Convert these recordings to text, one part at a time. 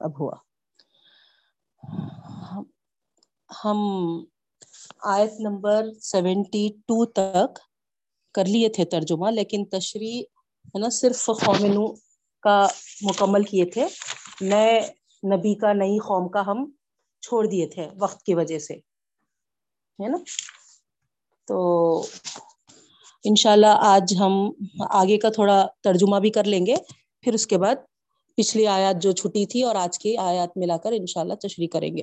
اب ہوا۔ ہم آیت نمبر سیونٹی ٹو تک کر لیے تھے ترجمہ، لیکن تشریح ہے نا، صرف قومنو کا مکمل کیے تھے۔ نئے نبی کا نئی قوم کا ہم چھوڑ دیے تھے وقت کی وجہ سے، ہے نا؟ تو انشاءاللہ آج ہم آگے کا تھوڑا ترجمہ بھی کر لیں گے، پھر اس کے بعد پچھلی آیات جو چھٹی تھی اور آج کی آیات ملا کر انشاءاللہ تشریح کریں گے۔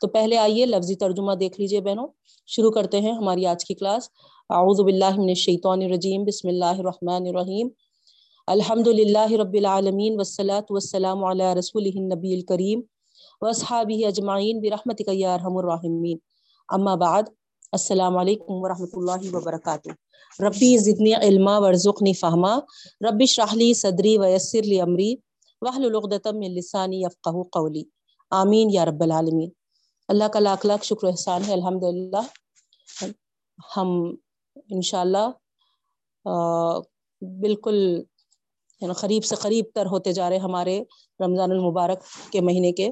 تو پہلے آئیے لفظی ترجمہ دیکھ لیجیے بہنوں۔ شروع کرتے ہیں ہماری آج کی کلاس۔ اعوذ باللہ من الشیطان الرجیم، بسم اللہ الرحمن الرحیم۔ الحمد للہ رب العالمین والصلاة والسلام علی رسول النبی الکریم واصحابہ اجمعین برحمتک یا ارحم الراحمین. اما بعد، السلام علیکم ورحمۃ اللہ وبرکاتہ. ربی زدنی علما، ورزقنی فہما. ربی اشرح لی صدری ویسر لی امری. واحلل عقدۃ من لسانی یفقهوا قولی. آمین یا رب العالمین. اللہ کا لاکھ لاکھ شکر احسان ہے، الحمدللہ. ہم انشاءاللہ بالکل یعنی قریب سے قریب تر ہوتے جا رہے ہمارے رمضان المبارک کے مہینے کے۔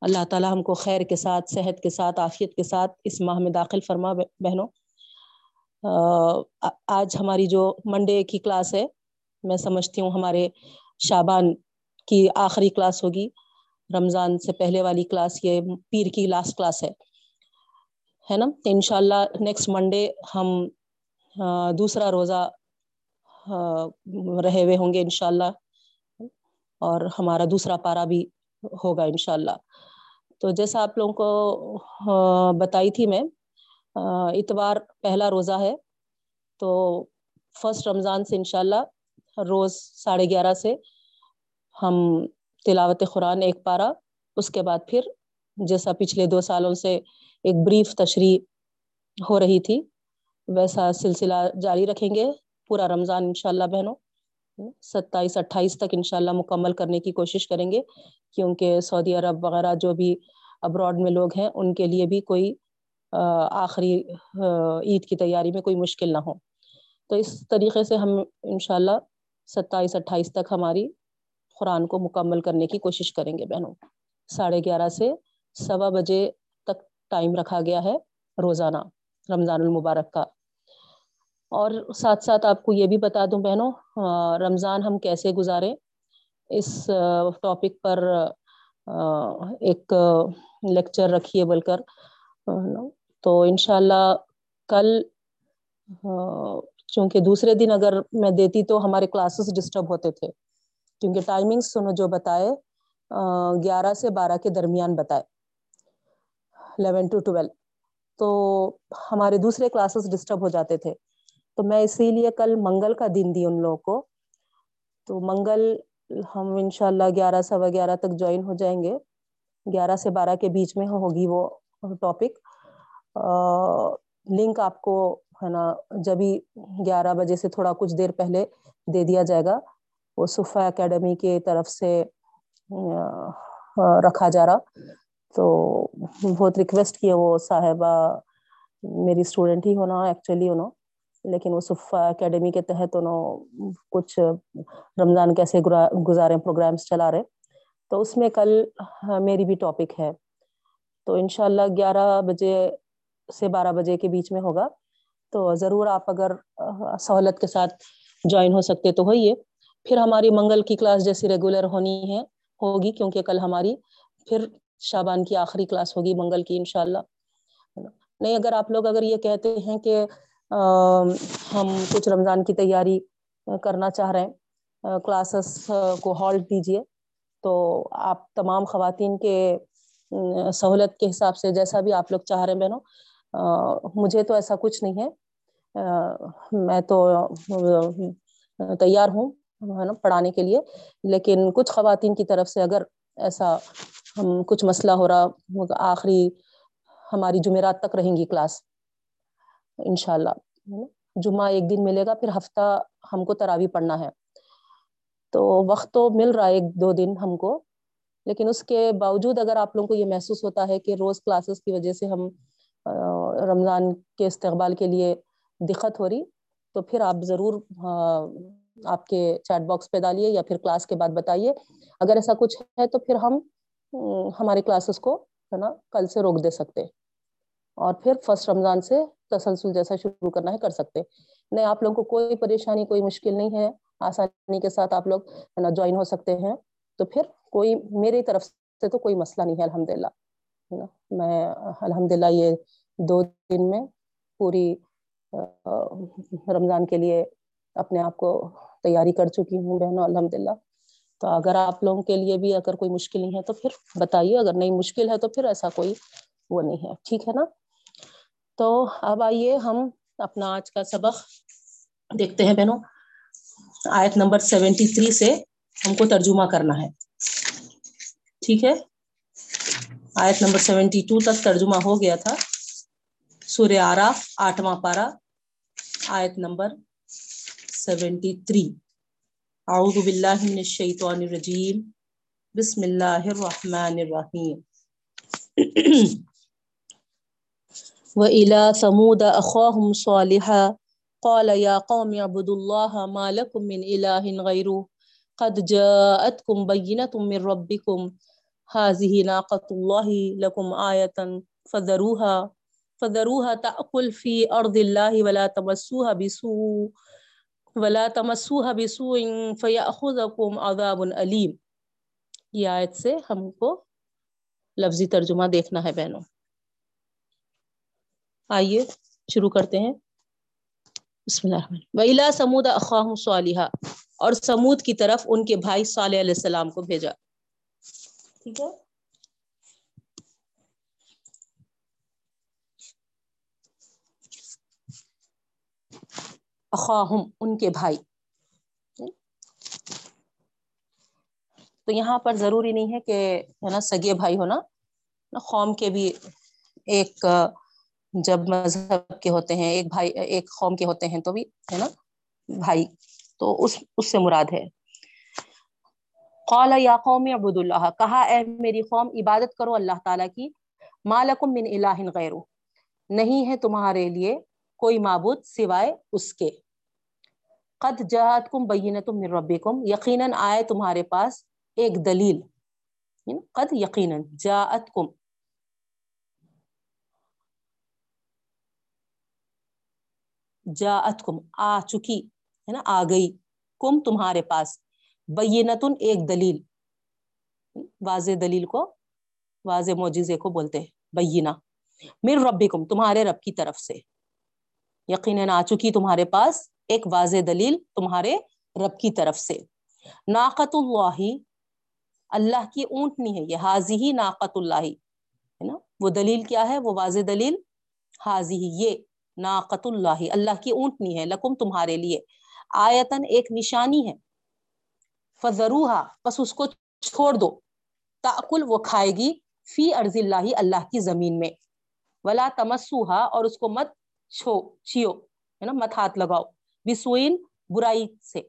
اللہ تعالی ہم کو خیر کے ساتھ، صحت کے ساتھ، عافیت کے ساتھ اس ماہ میں داخل فرما بہنوں۔ آج ہماری جو منڈے کی کلاس ہے، میں سمجھتی ہوں ہمارے شابان کی آخری کلاس ہوگی۔ رمضان سے پہلے والی کلاس یہ پیر کی لاسٹ کلاس ہے۔ ہے نا؟ ان شاء اللہ نیکسٹ منڈے ہم دوسرا روزہ رہے ہوئے ہوں گے انشاء اللہ اور ہمارا دوسرا پارا بھی ہوگا انشاء اللہ تو جیسا آپ لوگوں کو بتائی تھی میں اتوار پہلا روزہ ہے۔ تو فرسٹ رمضان سے انشاء اللہ روز ساڑھے گیارہ سے ہم تلاوت قرآن ایک پارا اس کے بعد پھر جیسا پچھلے دو سالوں سے ایک بریف تشریح ہو رہی تھی، ویسا سلسلہ جاری رکھیں گے۔ پورا رمضان انشاء اللہ بہنوں، ستائیس، اٹھائیس تک انشاء اللہ مکمل کرنے کی کوشش کریں گے، کیونکہ سعودی عرب وغیرہ جو بھی ابراڈ میں لوگ ہیں، ان کے لیے بھی کوئی آخری عید کی تیاری میں کوئی مشکل نہ ہو۔ تو اس طریقے سے ہم انشاء اللہ ستائیس، اٹھائیس تک ہماری قرآن کو مکمل کرنے کی کوشش کریں گے بہنوں۔ ساڑھے گیارہ سے سوا بجے تک ٹائم رکھا گیا ہے روزانہ، رمضان المبارک کا۔ اور ساتھ ساتھ آپ کو یہ بھی بتا دوں بہنوں رمضان ہم کیسے گزاریں اس ٹاپک پر ایک لیکچر رکھیے بول کر تو انشاء اللہ کل چونکہ دوسرے دن اگر میں دیتی تو ہمارے کلاسز ڈسٹرب ہوتے تھے۔ کیونکہ ٹائمنگ سنو جو بتائے گیارہ سے بارہ کے درمیان بتائے۔ الیون ٹو ٹویلو تو ہمارے دوسرے کلاسز ڈسٹرب ہو جاتے تھے۔ تو میں اسی لیے کل منگل کا دن دی ان لوگوں کو۔ تو منگل ہم ان شاء اللہ گیارہ سوا گیارہ تک جوائن ہو جائیں گے۔ گیارہ سے بارہ کے بیچ میں ہوگی وہ ٹاپک۔ لنک آپ کو ہے نا جبھی گیارہ بجے سے تھوڑا کچھ دیر پہلے دے دیا جائے گا۔ وہ صفا اکیڈمی کی طرف سے رکھا جا رہا۔ تو بہت ریکویسٹ کیا وہ صاحبہ، میری اسٹوڈنٹ ہی ہونا ایکچولی انہوں لیکن وہ صفا اکیڈمی کے تحت انہوں کچھ رمضان کیسے گزارے پروگرامس چلا رہے تو اس میں کل میری بھی ٹاپک ہے۔ تو انشاء اللہ گیارہ بجے سے بارہ بجے کے بیچ میں ہوگا۔ تو ضرور آپ اگر سہولت کے ساتھ جوائن ہو سکتے تو ہوئیے۔ پھر ہماری منگل کی کلاس جیسی ریگولر ہونی ہے، ہوگی کیونکہ کل ہماری پھر شابان کی آخری کلاس ہوگی منگل کی انشاء اللہ نہیں، اگر آپ لوگ اگر یہ کہتے ہیں کہ ہم کچھ رمضان کی تیاری کرنا چاہ رہے ہیں۔ کلاسز کو ہالٹ دیجیے تو آپ تمام خواتین کے سہولت کے حساب سے جیسا بھی آپ لوگ چاہ رہے ہیں بہنوں مجھے تو ایسا کچھ نہیں ہے۔ میں تو تیار ہوں، ہے نا، پڑھانے کے لیے۔ لیکن کچھ خواتین کی طرف سے اگر ایسا ہم کچھ مسئلہ ہو رہا، آخری ہماری جمعرات تک رہیں گی کلاس۔ انشاء اللہ جمعہ ایک دن ملے گا، پھر ہفتہ ہم کو تراوی پڑھنا ہے۔ تو وقت تو مل رہا ہے ایک دو دن ہم کو، لیکن اس کے باوجود اگر آپ لوگوں کو یہ محسوس ہوتا ہے کہ روز کلاسز کی وجہ سے ہم رمضان کے استقبال کے لیے دقت ہو رہی، تو پھر آپ ضرور آپ کے چیٹ باکس پہ ڈالیے یا پھر کلاس کے بعد بتائیے۔ اگر ایسا کچھ ہے تو پھر ہم ہمارے کلاسز کو، ہے نا، کل سے روک دے سکتے۔ اور پھر فرسٹ رمضان سے تسلسل جیسا شروع کرنا ہے، کر سکتے نہیں، آپ لوگوں کو کوئی پریشانی، کوئی مشکل نہیں ہے۔ آسانی کے ساتھ آپ لوگ جوائن ہو سکتے ہیں۔ تو پھر کوئی میری طرف سے تو کوئی مسئلہ نہیں ہے الحمد للہ میں الحمد للہ یہ دو دن میں پوری رمضان کے لیے اپنے آپ کو تیاری کر چکی ہوں بہنوں الحمد للہ تو اگر آپ لوگوں کے لیے بھی اگر کوئی مشکل نہیں ہے تو پھر بتائیے، اگر نہیں مشکل ہے تو پھر ایسا کوئی وہ نہیں ہے۔ ٹھیک ہے نا؟ تو اب آئیے ہم اپنا آج کا سبق دیکھتے ہیں بہنوں۔ آیت نمبر سیونٹی تھری سے ہم کو ترجمہ کرنا ہے۔ ٹھیک ہے؟ آیت نمبر سیونٹی ٹو تک ترجمہ ہو گیا تھا۔ سورہ آراف، آٹھواں پارا آیت نمبر سیونٹی تھری۔ اعوذ باللہ من الشیطان الرجیم۔ بسم اللہ الرحمن الرحیم۔ وَإِلَى ثَمُودَ أَخَاهُمْ صَالِحًا قَالَ يَا قَوْمِ اعْبُدُوا اللَّهَ مَا لَكُمْ مِنْ إِلَٰهٍ غَيْرُهُ قَدْ جَاءَتْكُمْ بَيِّنَةٌ مِّن رَّبِّكُمْ هَٰذِهِ نَاقَةُ اللَّهِ لَكُمْ آيَةً فَذَرُوهَا فذروها تأكل في أرض الله ولا تمسوها بسوء ولا تمسوها بسوء فيأخذكم عذاب أليم۔ یہ آیت سے ہم کو لفظی ترجمہ دیکھنا ہے بہنوں۔ آئیے، شروع کرتے ہیں۔ بسم اللہ الرحمن وَإِلَى سَمُودَ أَخَاهُمْ اور سمود کی طرف ان کے بھائی صالح علیہ السلام کو بھیجا۔ ٹھیک ہے؟ اخواہم ان کے بھائی۔ تو یہاں پر ضروری نہیں ہے کہ ہے نا، سگے بھائی ہونا قوم کے بھی ایک جب مذہب کے ہوتے ہیں، ایک بھائی، ایک قوم کے ہوتے ہیں تو بھی، ہے نا، بھائی، تو اس اس سے مراد ہے۔ قال یا قوم عبد اللہ، کہا، اے میری قوم، عبادت کرو اللہ تعالیٰ کی مالکم من الہ غیر نہیں ہے تمہارے لیے کوئی معبود سوائے اس کے۔ قد جہاد کم بینت من ربکم، یقیناً آئے تمہارے پاس ایک دلیل یعنی قد یقیناً جاءت کم جاءت کم آ چکی، ہے نا، آ گئی، کم تمہارے پاس۔ بینتن، ایک دلیل۔ واضح دلیل کو، واضح معجزے کو بولتے ہیں بینہ من ربکم، تمہارے رب کی طرف سے۔ یقیناً آ چکی تمہارے پاس، ایک واضح دلیل تمہارے رب کی طرف سے۔ ناقت اللہ اللہ کی اونٹنی ہے، یہ حاضی ہی ناقت اللہ، ہے نا۔ وہ دلیل کیا ہے؟ وہ واضح دلیل، حاضی ہی، یہ۔ ناقت اللہ اللہ کی اونٹنی ہے، لکم تمہارے لیے۔ آیتن ایک نشانی ہے۔ فضروحا بس اس کو چھوڑ دو۔ تاکل، وہ کھائے گی۔ فی ارض اللہ اللہ کی زمین میں۔ ولا تمسوہا، اور اس کو مت چھو، چھیو، ہے نا، مت ہاتھ لگاؤ۔ بسوئن برائی سے،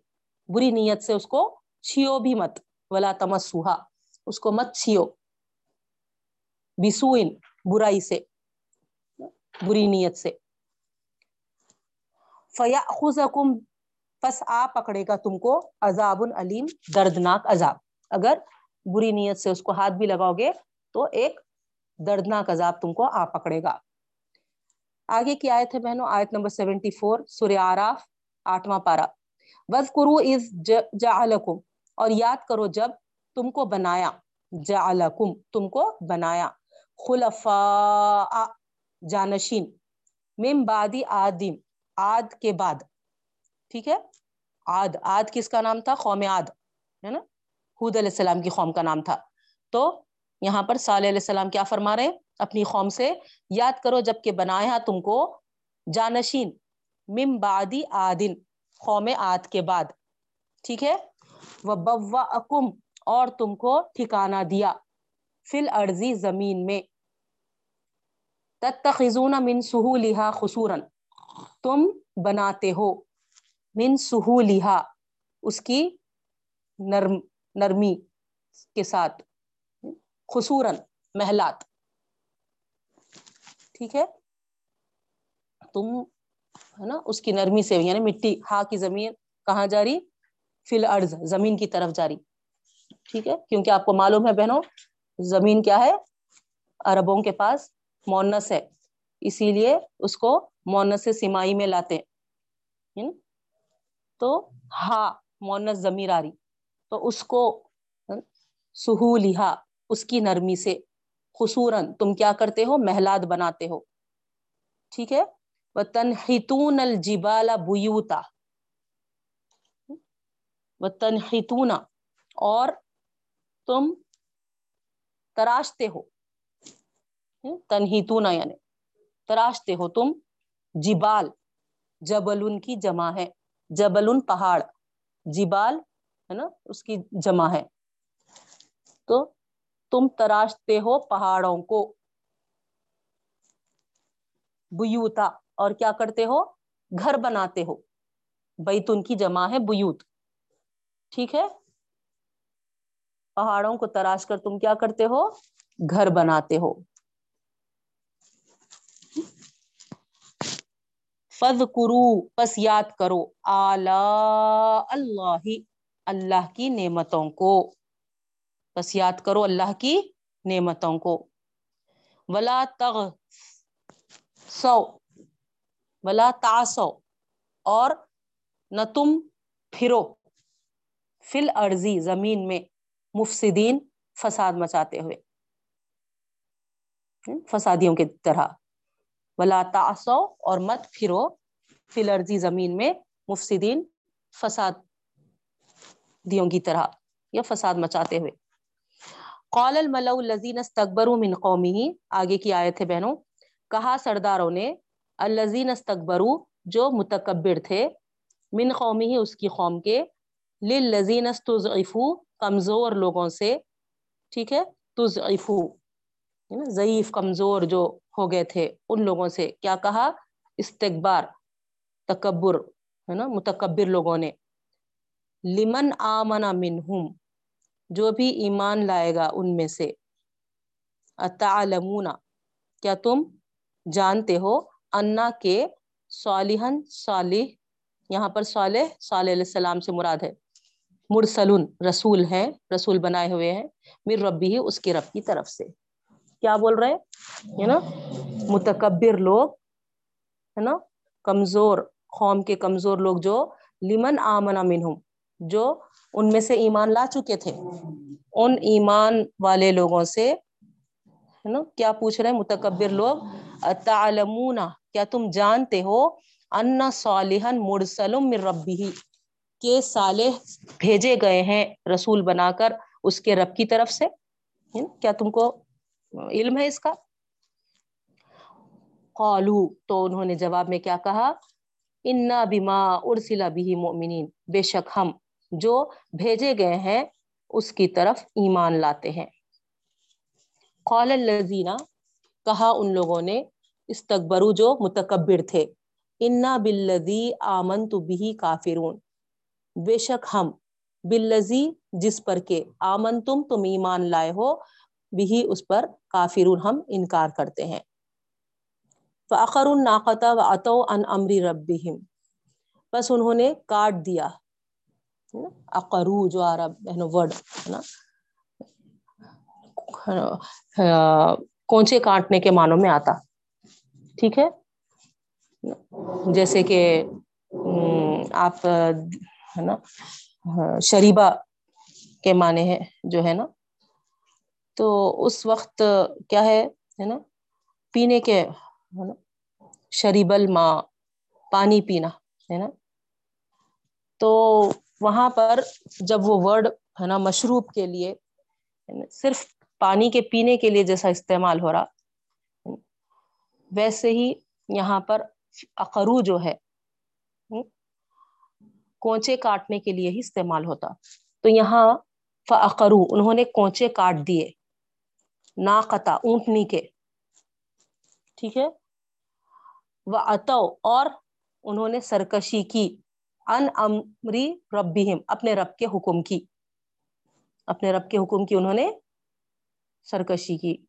بری نیت سے اس کو چھیو بھی مت۔ ولا تمسوہا، اس کو مت چھیو۔ بسوئن برائی سے، بری نیت سے۔ فیاخذکم، پس آ پکڑے گا تم کو عذاب علیم دردناک عذاب۔ اگر بری نیت سے اس کو ہاتھ بھی لگاؤ گے تو ایک دردناک عذاب تم کو آ پکڑے گا۔ آگے کی آیت ہے بہنوں؟ آیت نمبر سیونٹی فور، سورہ آراف، آٹھواں پارا بس کرو از جعلکم، اور یاد کرو جب تم کو بنایا۔ جعلکم، تم کو بنایا۔ خلفاء، جانشین۔ من بعدی آدم۔ آد کے بعد، ٹھیک ہے؟ آد آد کس کا نام تھا؟ قوم آد، ہے نا؟ حود علیہ السلام کی قوم کا نام تھا۔ تو یہاں پر صالح علیہ السلام کیا فرما رہے ہیں؟ اپنی قوم سے، یاد کرو جبکہ بنایا تم کو جانشین مم بادی آدن قوم آد کے بعد، ٹھیک ہے؟ وہ بوا اکم اور تم کو ٹھکانا دیا۔ فل ارضی زمین میں۔ تتخذون من سہولہا خسورن تم بناتے ہو۔ من سہولہا اس کی نرم، نرمی کے ساتھ۔ خصورن محلات۔ ٹھیک ہے؟ تم، ہے نا، اس کی نرمی سے یعنی مٹی، ہا کی زمین کہاں جاری فل ارض زمین کی طرف جاری ٹھیک ہے؟ کیونکہ آپ کو معلوم ہے بہنوں، زمین کیا ہے؟ عربوں کے پاس مونس ہے۔ اسی لیے اس کو مونس سمائی میں لاتے تو ہا مونس زمیر آ رہی۔ تو اس کو سہولہ اس کی نرمی سے خصورن تم کیا کرتے ہو؟ محلات بناتے ہو۔ ٹھیک ہے؟ وہ تنہتون الجبال بوتا و تنحتون اور تم تراشتے ہو۔ تنہیتون یعنی۔ تراشتے ہو تم۔ جبال، جبل ان کی جمع ہے۔ جبل ان پہاڑ۔ جبال ہے نا، اس کی جمع ہے۔ تو تم تراشتے ہو پہاڑوں کو۔ بیوتا، اور کیا کرتے ہو؟ گھر بناتے ہو۔ بیت ان کی جمع ہے، بیوت۔ ٹھیک ہے؟ پہاڑوں کو تراش کر تم کیا کرتے ہو؟ گھر بناتے ہو۔ فض کرو پس یاد کرو اللہ اللہ کی نعمتوں کو۔ بس یاد کرو اللہ کی نعمتوں کو۔ ولا تغ سو ولا تاسو اور نہ تم پھرو۔ فل ارضی زمین میں مفسدین فساد مچاتے ہوئے۔ فسادیوں کی طرح۔ ولا تاسو اور مت پھرو فل ارضی زمین میں مفسدین فساد دیوں کی طرح یا فساد مچاتے ہوئے۔ قال الملأ الذين استكبروا من قومه آگے کی آیت ہے بہنوں، کہا سرداروں نے الذين استكبروا جو متکبر تھے، من قومی ہی اس کی قوم کے، للذین استضعفوا، کمزور لوگوں سے، ٹھیک ہے تضعفو تضعفوا ضعیف، کمزور جو ہو گئے تھے، ان لوگوں سے کیا کہا؟ استکبار تکبر، ہے نا، متکبر لوگوں نے۔ لمن آمنا منہم، جو بھی ایمان لائے گا ان میں سے۔ اتعلمون، کیا تم جانتے ہو؟ انا کے صالحن صالح، یہاں پر صالح صالح علیہ السلام سے مراد ہے۔ مرسلن رسول ہے رسول بنائے ہوئے ہیں۔ میر ربی ہی اس کے رب کی طرف سے۔ کیا بول رہے ہے نا متکبر لوگ، ہے نا؟ کمزور، قوم کے کمزور لوگ جو لمن آمنا منہم، جو ان میں سے ایمان لا چکے تھے۔ ان ایمان والے لوگوں سے، ہے نا؟ کیا پوچھ رہے ہیں متکبر لوگ؟ تعلمون کیا تم جانتے ہو؟ ان صالحن مرسلم من ربی کے صالح بھیجے گئے ہیں رسول بنا کر اس کے رب کی طرف سے۔ کیا تم کو علم ہے اس کا؟ قالو، تو انہوں نے جواب میں کیا کہا؟ انا بما ارسل به مؤمنین بے شک ہم جو بھیجے گئے ہیں، اس کی طرف ایمان لاتے ہیں۔ قال الذین، کہا ان لوگوں نے استکبرو جو متکبر تھے۔ انا بالذی آمنت به کافرون۔ بے شک ہم، بالذی جس پر کے آمن تم تم ایمان لائے ہو بھی اس پر کافرون ہم انکار کرتے ہیں۔ فاخر الناقتا و اتو ان امری ربهم۔ بس انہوں نے کاٹ دیا۔ اقرو جو آ رہا بہنو ورڈ ہے نا؟ کونچے کاٹنے کے معنوں میں آتا۔ ٹھیک ہے؟ جیسے کہ، آپ، ہے نا، شریبہ کے معنی ہے جو ہے نا تو اس وقت کیا ہے ہے نا، پینے کے، ہے نا شریبل ماں پانی پینا، ہے نا۔ تو وہاں پر جب وہ ورڈ ہے نا، مشروب کے لیے، صرف پانی کے پینے کے لیے جیسا استعمال ہو رہا، ویسے ہی یہاں پر اقرو جو ہے کونچے کاٹنے کے لیے ہی استعمال ہوتا۔ تو یہاں فقرو انہوں نے کونچے کاٹ دیے۔ نا اونٹنی کے۔ ٹھیک ہے؟ وہ اتو اور انہوں نے سرکشی کی۔ ان امری ربیم اپنے رب کے حکم کی۔ اپنے رب کے حکم کی انہوں نے سرکشی کی۔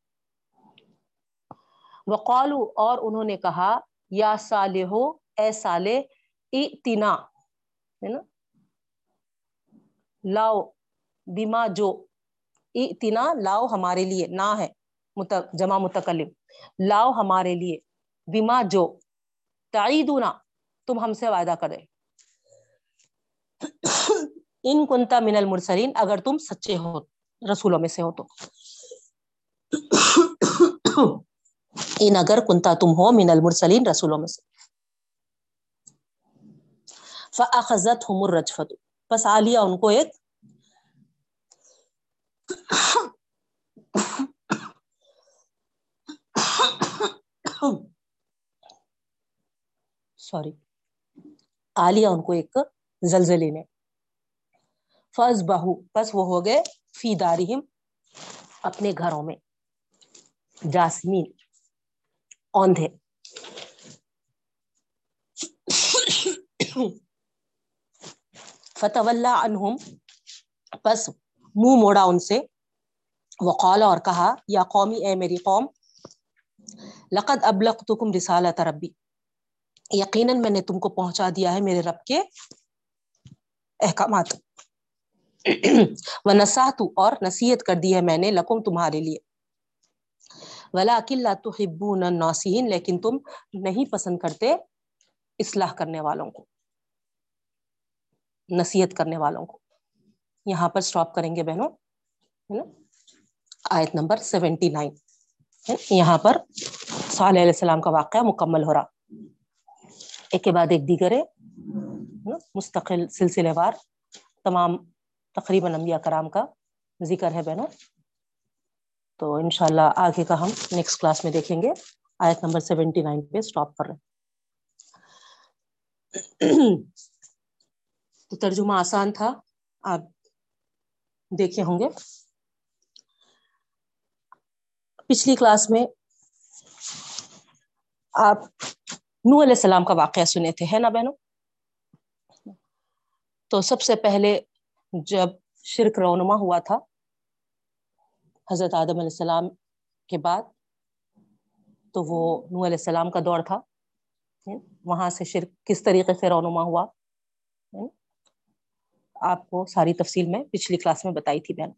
وقالو اور انہوں نے کہا، یا صالح، اے صالح اتنا ہے نا؟ لاؤ بیما جو۔ اتنا لاؤ ہمارے لیے نہ ہے جمع متکلم۔ لاؤ ہمارے لیے۔ بیما جو۔ تعیدنا تم ہم سے وعدہ کرے ان کنتا من المرسلین، اگر تم سچے ہو، رسولوں میں سے ہو تو۔ ان اگر کنتا تم ہو، من المرسلین، رسولوں میں سے۔ فَأَخَذَتْهُمُ الرَّجْفَةُ۔ پس آ لیا ان کو ایک سوری آ لیا ان کو ایک زلزلے نے۔ فض بہو بس وہ ہو گئے فی دارہم اپنے گھروں میں۔ جاسمین، اوندھے۔ فتح اللہ عنہم پس منہ موڑا ان سے۔ وقال اور کہا، یا قومی، اے میری قوم، لقد ابلغتکم رسالت ربی۔ یقیناً میں نے تم کو پہنچا دیا ہے میرے رب کے احکامات۔ و نساہ اور نصیحت کر دی ہے میں نے لکم تمہارے لیے۔ ولاکن لا تحبون الناسین لیکن تم نہیں پسند کرتے اصلاح کرنے والوں کو، نصیحت کرنے والوں کو۔ یہاں پر اسٹاپ کریں گے بہنوں، ہے نا؟ آیت نمبر سیونٹی نائن یہاں پر صالح علیہ السلام کا واقعہ مکمل ہو رہا۔ ایک کے بعد ایک دیگر ہے مستقل سلسلے وار، تمام تقریباً انبیاء کرام کا ذکر ہے بہنوں۔ تو انشاءاللہ آگے کا ہم نیکسٹ کلاس میں دیکھیں گے۔ آیت نمبر سیونٹی نائن پہ اسٹاپ کر رہے ہیں۔ تو ترجمہ آسان تھا۔ آپ دیکھے ہوں گے۔ پچھلی کلاس میں آپ نو علیہ السلام کا واقعہ سنے تھے، ہے نا بہنوں؟ تو سب سے پہلے جب شرک رونما ہوا تھا، حضرت آدم علیہ السلام کے بعد تو وہ نو علیہ السلام کا دور تھا۔ وہاں سے شرک کس طریقے سے رونما ہوا؟ آپ کو ساری تفصیل میں پچھلی کلاس میں بتائی تھی بہن۔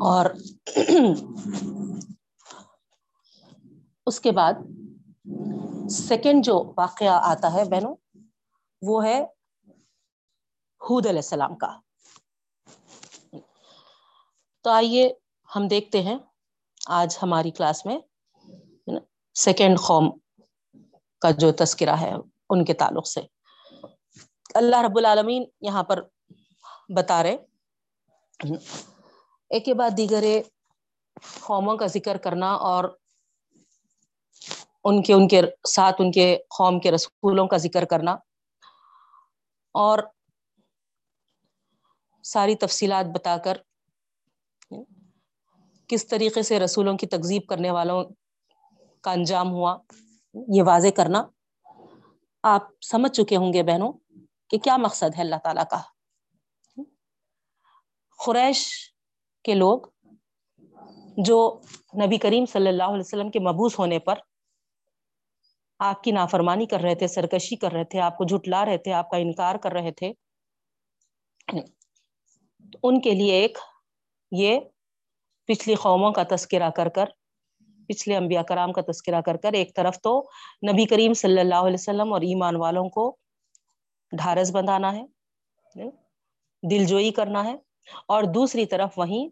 اور اس کے بعد سیکنڈ جو واقعہ آتا ہے بہنوں، وہ ہے حود علیہ السلام کا۔ تو آئیے ہم دیکھتے ہیں آج ہماری کلاس میں سیکنڈ قوم کا جو تذکرہ ہے ان کے تعلق سے۔ اللہ رب العالمین یہاں پر بتا رہے ایک کے بعد دیگر قوموں کا ذکر کرنا اور ان کے ان کے ساتھ ان کے قوم کے رسولوں کا ذکر کرنا اور ساری تفصیلات بتا کر کس طریقے سے رسولوں کی تکذیب کرنے والوں کا انجام ہوا، یہ واضح کرنا۔ آپ سمجھ چکے ہوں گے بہنوں۔ کہ کیا مقصد ہے اللہ تعالیٰ کا؟ قریش کے لوگ جو نبی کریم صلی اللہ علیہ وسلم کے مبوس ہونے پر آپ کی نافرمانی کر رہے تھے، سرکشی کر رہے تھے، آپ کو جھٹلا رہے تھے، آپ کا انکار کر رہے تھے ان کے لیے ایک یہ پچھلی قوموں کا تذکرہ کر کر، پچھلے انبیاء کرام کا تذکرہ کر کر ایک طرف تو نبی کریم صلی اللہ علیہ وسلم اور ایمان والوں کو ڈھارس بندھانا ہے یعنی دل جوئی کرنا ہے، اور دوسری طرف وہیں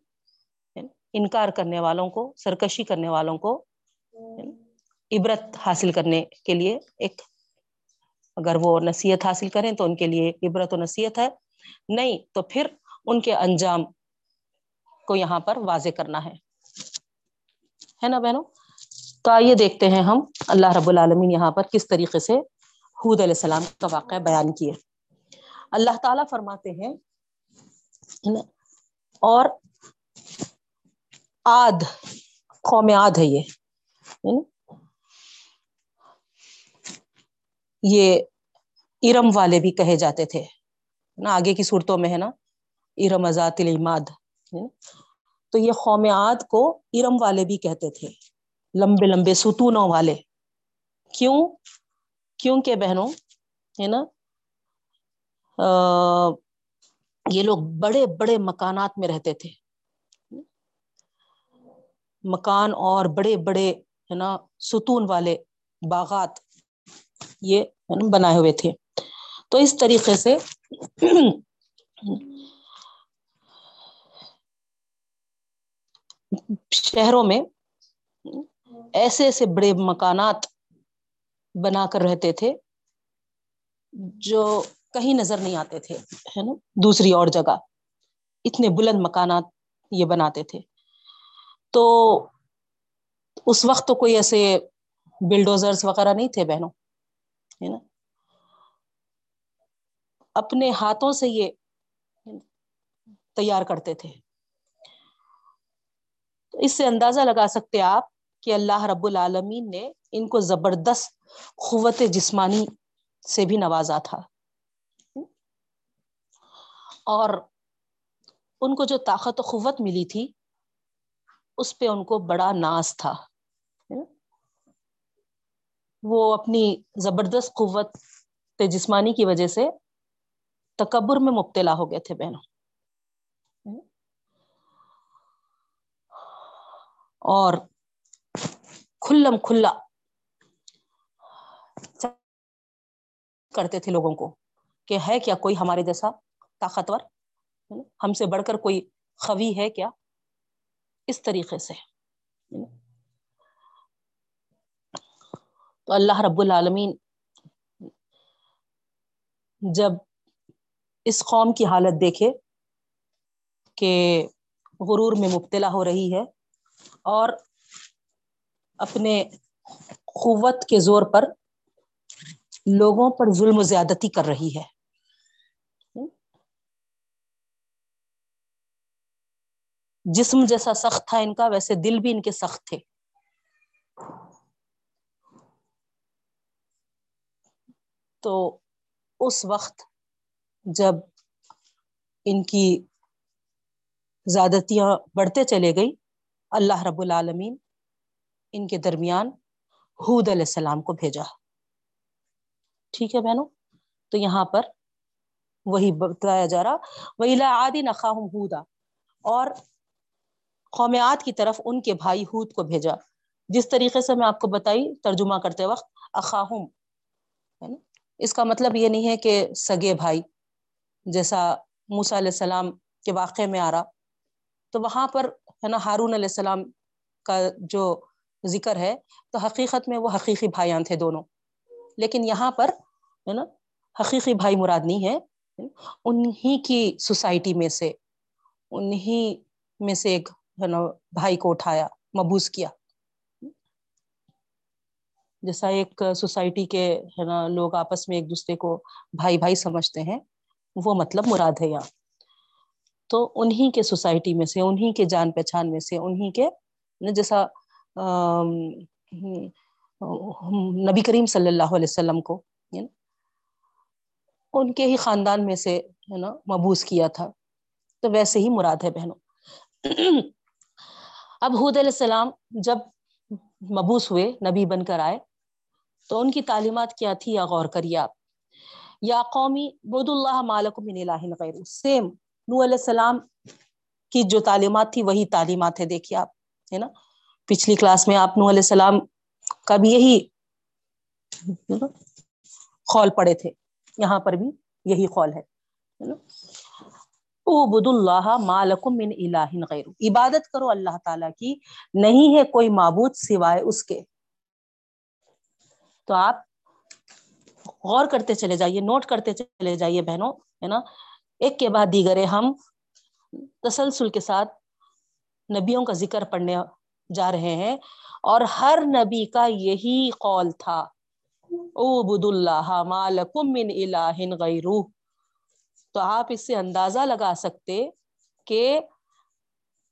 یعنی انکار کرنے والوں کو، سرکشی کرنے والوں کو یعنی عبرت حاصل کرنے کے لیے ایک، اگر وہ نصیحت حاصل کریں تو ان کے لیے عبرت و نصیحت ہے، نہیں تو پھر ان کے انجام کو یہاں پر واضح کرنا ہے۔ ہے نا بہنوں؟ تو آئیے دیکھتے ہیں ہم اللہ رب العالمین یہاں پر کس طریقے سے حود علیہ السلام کا واقعہ بیان کیے۔ اللہ تعالیٰ فرماتے ہیں اور آد قوم آد ہے یہ یہ ارم والے بھی کہے جاتے تھے نا؟ آگے کی صورتوں میں، ہے نا؟ ارم ازات العماد تو یہ قومیات کو ارم والے بھی کہتے تھے، لمبے لمبے ستونوں والے۔ کیوں؟ کیوں کہ بہنوں، ہے نا؟ یہ لوگ بڑے بڑے مکانات میں رہتے تھے۔ مکان اور بڑے بڑے، ہے نا، ستون والے باغات یہ بنائے ہوئے تھے۔ تو اس طریقے سے شہروں میں ایسے ایسے بڑے مکانات بنا کر رہتے تھے، جو کہیں نظر نہیں آتے تھے، ہے نا؟ دوسری اور جگہ۔ اتنے بلند مکانات یہ بناتے تھے۔ تو اس وقت تو کوئی ایسے بلڈوزرس وغیرہ نہیں تھے بہنوں، ہے نا؟ اپنے ہاتھوں سے یہ تیار کرتے تھے۔ اس سے اندازہ لگا سکتے آپ کہ اللہ رب العالمین نے ان کو زبردست قوت جسمانی سے بھی نوازا تھا۔ اور ان کو جو طاقت و قوت ملی تھی، اس پہ ان کو بڑا ناز تھا۔ وہ اپنی زبردست قوت جسمانی کی وجہ سے تکبر میں مبتلا ہو گئے تھے بہنوں۔ اور کھلم کھلا کرتے تھے لوگوں کو کہ ہے کیا کوئی ہمارے جیسا طاقتور؟ ہم سے بڑھ کر کوئی خوی ہے کیا؟ اس طریقے سے تو اللہ رب العالمین جب اس قوم کی حالت دیکھے کہ غرور میں مبتلا ہو رہی ہے اور اپنے قوت کے زور پر لوگوں پر ظلم و زیادتی کر رہی ہے۔ جسم جیسا سخت تھا ان کا، ویسے دل بھی ان کے سخت تھے۔ تو اس وقت جب ان کی زیادتیاں بڑھتے چلے گئی اللہ رب العالمین ان کے درمیان حود علیہ السلام کو بھیجا۔ ٹھیک ہے بہنوں؟ تو یہاں پر وہی بتایا جا رہا وہی عادی نخواہم ہودا اور قومیات کی طرف ان کے بھائی ہود کو بھیجا۔ جس طریقے سے میں آپ کو بتائی، ترجمہ کرتے وقت اخاہم ہے نا؟ اس کا مطلب یہ نہیں ہے کہ سگے بھائی، جیسا موسا علیہ السلام کے واقعے میں آ رہا۔ تو وہاں پر، ہے نا، ہارون علیہ السلام کا جو ذکر ہے، تو حقیقت میں وہ حقیقی بھائیان تھے دونوں۔ لیکن یہاں پر ہے نا حقیقی بھائی مراد نہیں ہے. انہیں کی سوسائٹی میں سے انہیں میں سے ایک ہے نا بھائی کو اٹھایا، مبوس کیا. جیسا ایک سوسائٹی کے ہے نا لوگ آپس میں ایک دوسرے کو بھائی بھائی سمجھتے ہیں، وہ مطلب مراد ہے یہاں. تو انہیں کے سوسائٹی میں سے انہیں کے جان پہچان میں سے انہیں کے، جیسا نبی کریم صلی اللہ علیہ وسلم کو ان کے ہی خاندان میں سے ہے نا مبوس کیا تھا۔ تو ویسے ہی مراد ہے بہنوں۔ اب حود علیہ السلام جب مبوس ہوئے، نبی بن کر آئے، تو ان کی تعلیمات کیا تھی؟ یا غور کریے آپ۔ یا قومی بود اللہ مالک من الہ غیر۔ سیم نو علیہ السلام کی جو تعلیمات تھی، وہی تعلیمات ہے دیکھیے آپ ہے نا پچھلی کلاس میں آپ نو علیہ السلام کا بھی یہی خول پڑے تھے، یہاں پر بھی یہی خول ہے۔ بد اللہ مالکم من الہ غیر عبادت کرو اللہ تعالی کی، نہیں ہے کوئی معبود سوائے اس کے۔ تو آپ غور کرتے چلے جائیے، نوٹ کرتے چلے جائیے بہنوں، ہے نا؟ ایک کے بعد دیگرے ہم تسلسل کے ساتھ نبیوں کا ذکر پڑھنے جا رہے ہیں۔ اور ہر نبی کا یہی قول تھا۔ او بد اللہ مالکم من الہ غیرو تو آپ اس سے اندازہ لگا سکتے کہ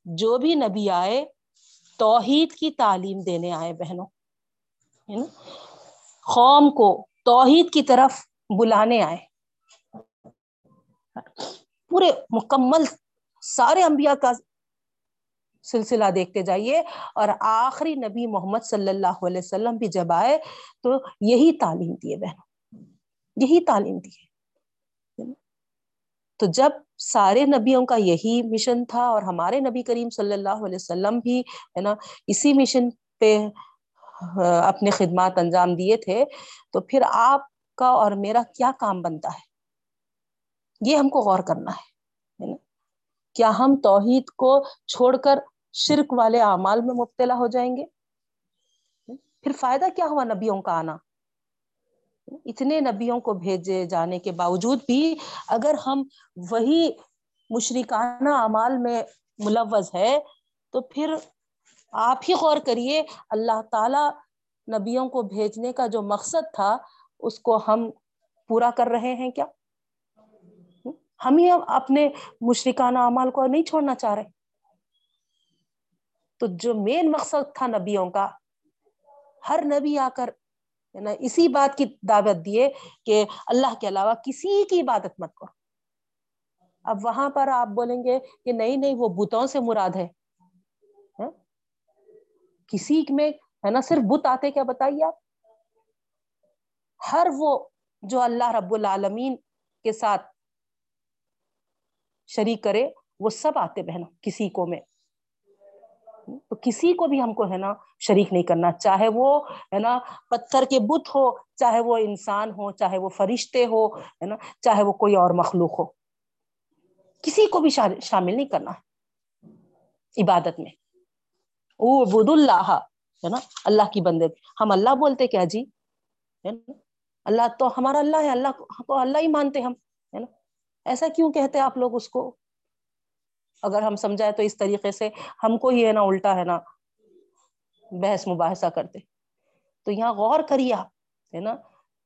جو بھی نبی آئے، توحید کی تعلیم دینے آئے بہنوں۔ قوم کو توحید کی طرف بلانے آئے۔ پورے مکمل سارے انبیاء کا سلسلہ دیکھتے جائیے۔ اور آخری نبی محمد صلی اللہ علیہ وسلم بھی جب آئے تو یہی تعلیم دیے بہن یہی تعلیم دیے۔ تو جب سارے نبیوں کا یہی مشن تھا اور ہمارے نبی کریم صلی اللہ علیہ وسلم بھی ہے نا، اسی مشن پہ اپنے خدمات انجام دیے تھے، تو پھر آپ کا اور میرا کیا کام بنتا ہے؟ یہ ہم کو غور کرنا ہے کیا ہم توحید کو چھوڑ کر شرک والے اعمال میں مبتلا ہو جائیں گے۔ پھر فائدہ کیا ہوا نبیوں کا آنا؟ اتنے نبیوں کو بھیجے جانے کے باوجود بھی اگر ہم وہی مشرکانہ اعمال میں ملوث ہے تو پھر آپ ہی غور کریے، اللہ تعالی نبیوں کو بھیجنے کا جو مقصد تھا، اس کو ہم پورا کر رہے ہیں کیا؟ ہم ہی اپنے مشرکانہ اعمال کو نہیں چھوڑنا چاہ رہے۔ تو جو مین مقصد تھا نبیوں کا، ہر نبی آ کر نا اسی بات کی دعوت دیے کہ اللہ کے علاوہ کسی کی عبادت مت کرو۔ اب وہاں پر آپ بولیں گے کہ نہیں نہیں، وہ بتوں سے مراد ہے۔ ہاں؟ کسی میں، ہے نا، صرف بت آتے، کیا بتائیے آپ؟ ہر وہ جو اللہ رب العالمین کے ساتھ شریک کرے، وہ سب آتے بہنوں، کسی کو میں۔ تو کسی کو بھی ہم کو ہے نا شریک نہیں کرنا، چاہے وہ ہے نا پتھر کے بت ہو، چاہے وہ انسان ہو، چاہے وہ فرشتے ہو، ہے نا، چاہے وہ کوئی اور مخلوق ہو۔ کسی کو بھی شامل نہیں کرنا۔ عبادت میں۔ او بد اللہ ہے نا، اللہ کی بندے۔ ہم اللہ بولتے کیا جی؟ اللہ تو ہمارا اللہ ہے، اللہ کو اللہ ہی مانتے ہم، ہے نا۔ ایسا کیوں کہتے آپ لوگ اس کو؟ اگر ہم سمجھائے تو اس طریقے سے ہم کو ہی ہے نا الٹا ہے نا بحث مباحثہ کرتے۔ تو یہاں غور کریے آپ، ہے نا؟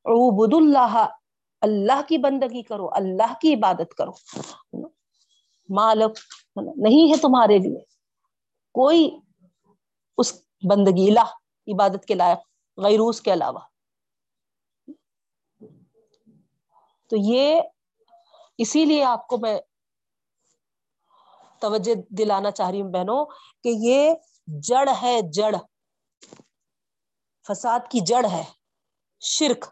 عبد اللہ اللہ کی بندگی کرو، اللہ کی عبادت کرو مالک نہیں ہے تمہارے لیے۔ کوئی اس بندگی الہ عبادت کے لائق غیروس کے علاوہ۔ تو یہ اسی لیے آپ کو میں توجہ دلانا چاہ رہی ہوں بہنوں کہ یہ جڑ ہے جڑ۔ فساد کی جڑ ہے۔ شرک۔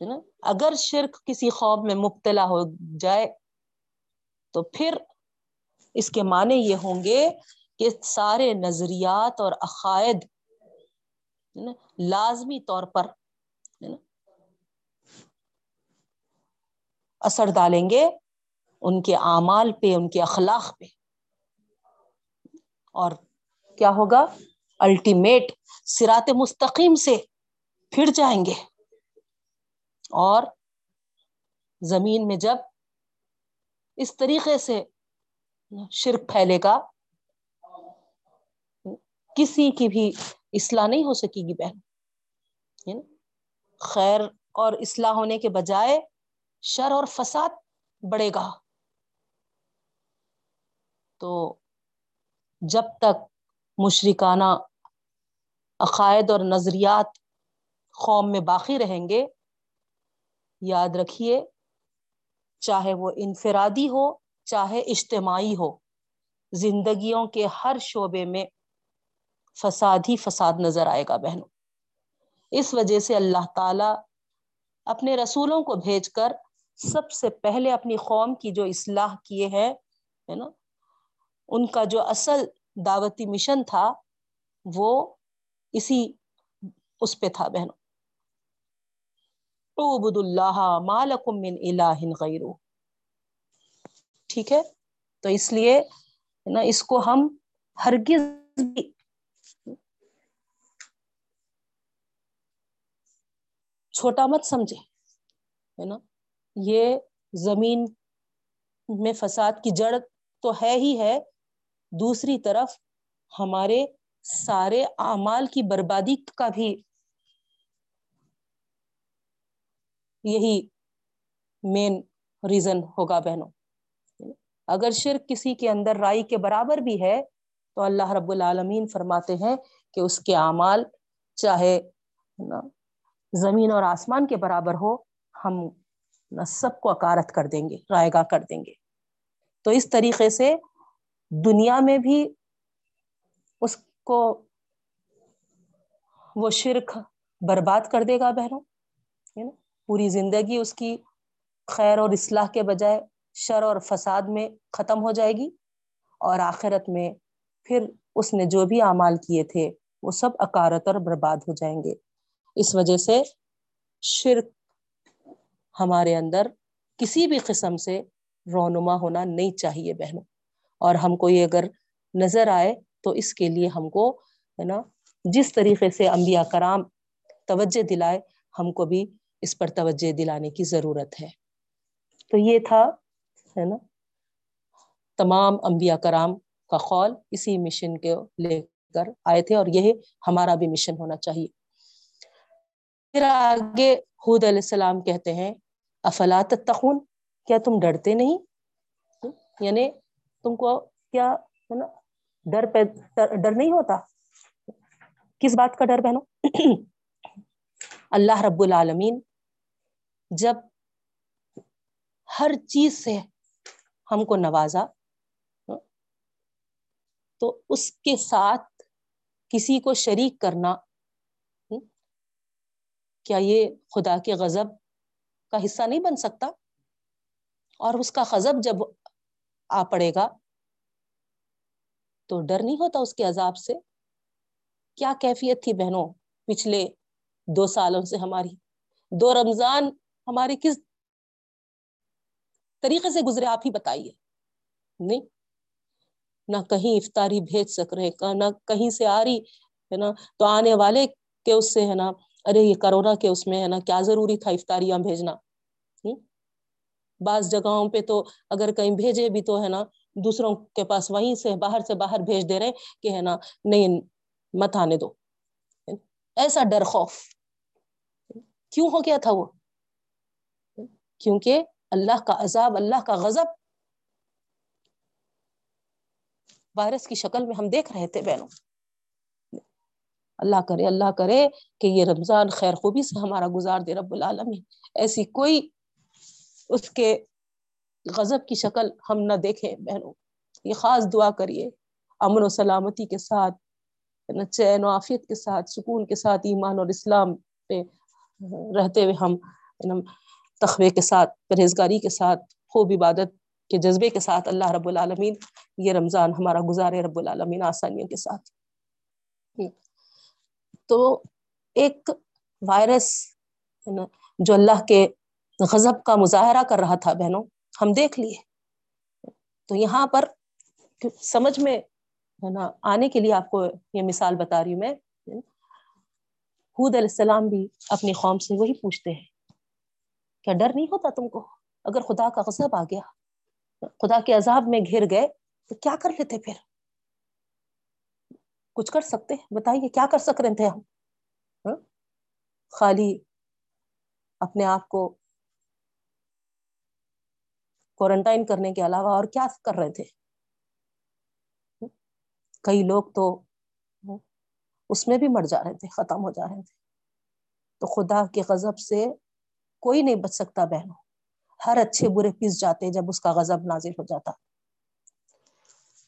نا؟ اگر شرک کسی خواب میں مبتلا ہو جائے تو پھر اس کے معنی یہ ہوں گے کہ سارے نظریات اور عقائد لازمی طور پر اثر ڈالیں گے۔ ان کے اعمال پہ، ان کے اخلاق پہ۔ اور کیا ہوگا؟ الٹیمیٹ سرات مستقیم سے پھر جائیں گے۔ اور زمین میں جب اس طریقے سے شرک پھیلے گا، کسی کی بھی اصلاح نہیں ہو سکے گی بہن۔ خیر اور اصلاح ہونے کے بجائے شر اور فساد بڑھے گا۔ تو جب تک مشرکانہ عقائد اور نظریات قوم میں باقی رہیں گے، یاد رکھیے، چاہے وہ انفرادی ہو، چاہے اجتماعی ہو، زندگیوں کے ہر شعبے میں فساد ہی فساد نظر آئے گا بہنوں۔ اس وجہ سے اللہ تعالی اپنے رسولوں کو بھیج کر سب سے پہلے اپنی قوم کی جو اصلاح کیے ہیں، ہے نا ان کا جو اصل دعوتی مشن تھا، وہ اسی اس پہ تھا بہنوں۔ عبد اللہ مالکم من الہ غیرو ٹھیک ہے؟ تو اس لیے نا، اس کو ہم ہرگز بھی چھوٹا مت سمجھے ہے نا، یہ زمین میں فساد کی جڑ تو ہے ہی ہے دوسری طرف ہمارے سارے اعمال کی بربادی کا بھی یہی مین ریزن ہوگا بہنوں۔ اگر شرک کسی کے اندر رائی کے برابر بھی ہے، تو اللہ رب العالمین فرماتے ہیں کہ اس کے اعمال چاہے زمین اور آسمان کے برابر ہو، ہم سب کو اکارت کر دیں گے، رائے گاہ کر دیں گے۔ تو اس طریقے سے دنیا میں بھی اس کو وہ شرک برباد کر دے گا بہنوں پوری زندگی اس کی خیر اور اصلاح کے بجائے شر اور فساد میں ختم ہو جائے گی اور آخرت میں پھر اس نے جو بھی اعمال کیے تھے وہ سب اکارت اور برباد ہو جائیں گے۔ اس وجہ سے شرک ہمارے اندر کسی بھی قسم سے رونما ہونا نہیں چاہیے بہنوں۔ اور ہم کو یہ اگر نظر آئے تو اس کے لیے ہم کو، ہے نا، جس طریقے سے انبیاء کرام توجہ دلائے، ہم کو بھی اس پر توجہ دلانے کی ضرورت ہے۔ تو یہ تھا، ہے نا، تمام انبیاء کرام کا قول اسی مشن کے لے کر آئے تھے اور یہ ہمارا بھی مشن ہونا چاہیے۔ پھر آگے حود علیہ السلام کہتے ہیں افلاط تخون کیا تم ڈرتے نہیں؟ یعنی تم کو کیا ہے نا، ڈر پہ، ڈر نہیں ہوتا؟ کس بات کا ڈر بہنوں؟ اللہ رب العالمین، جب ہر چیز سے ہم کو نوازا، تو اس کے ساتھ کسی کو شریک کرنا، کیا یہ خدا کے غضب کا حصہ نہیں بن سکتا؟ اور اس کا غضب جب آ پڑے گا۔ تو ڈر نہیں ہوتا اس کے عذاب سے؟ کیا کیفیت تھی بہنوں پچھلے دو سالوں سے ہماری؟ دو رمضان ہماری کس طریقے سے گزرے آپ ہی بتائیے۔ نہیں، نہ کہیں افطاری بھیج سک رہے، نہ کہیں سے آ رہی، ہے نا؟ تو آنے والے کے اس سے، ہے نا؟ ارے، یہ کرونا کے اس میں، ہے نا؟ کیا ضروری تھا افطاریاں بھیجنا؟ بعض جگہوں پہ تو اگر کہیں بھیجے بھی تو ہے نا، دوسروں کے پاس وہیں سے باہر سے باہر بھیج دے رہے کہ ہے نا، نہیں، مت آنے دو۔ ایسا ڈر، خوف۔ کیوں ہو گیا تھا وہ؟ کیونکہ اللہ کا عذاب، اللہ کا غضب وائرس کی شکل میں ہم دیکھ رہے تھے بہنوں۔ اللہ کرے اللہ کرے کہ یہ رمضان خیر خوبی سے ہمارا گزار دے رب العالمین۔ ایسی کوئی اس کے غضب کی شکل ہم نہ دیکھیں بہنوں۔ یہ خاص دعا کریے، امن و سلامتی کے ساتھ چین و عافیت کے ساتھ، سکون کے ساتھ، ایمان اور اسلام پہ رہتے ہوئے ہم یعنی تخوے کے ساتھ، پرہیزگاری کے ساتھ، خوب عبادت کے جذبے کے ساتھ اللہ رب العالمین، یہ رمضان ہمارا گزارے رب العالمین آسانیوں کے ساتھ۔ تو ایک وائرس یعنی جو اللہ کے غضب کا مظاہرہ کر رہا تھا بہنوں، ہم دیکھ لیے۔ تو یہاں پر سمجھ میں ہے نا، آنے کے لیے آپ کو یہ مثال بتا رہی ہوں میں۔ حود علیہ السلام بھی اپنی قوم سے وہی پوچھتے ہیں، کیا ڈر نہیں ہوتا تم کو؟ اگر خدا کا غصب آ گیا، خدا کے عذاب میں گھر گئے، تو کیا کر لیتے پھر؟ کچھ کر سکتے بتائیے، کیا کر سک رہے تھے ہم؟ ہاں؟ خالی اپنے آپ کو کوارنٹائن کرنے کے علاوہ اور کیا کر رہے تھے؟ کئی لوگ تو اس میں بھی مر جا رہے تھے، ختم ہو جا رہے تھے۔ تو خدا کے غضب سے کوئی نہیں بچ سکتا بہنوں۔ ہر اچھے برے پس جاتے جب اس کا غضب نازل ہو جاتا۔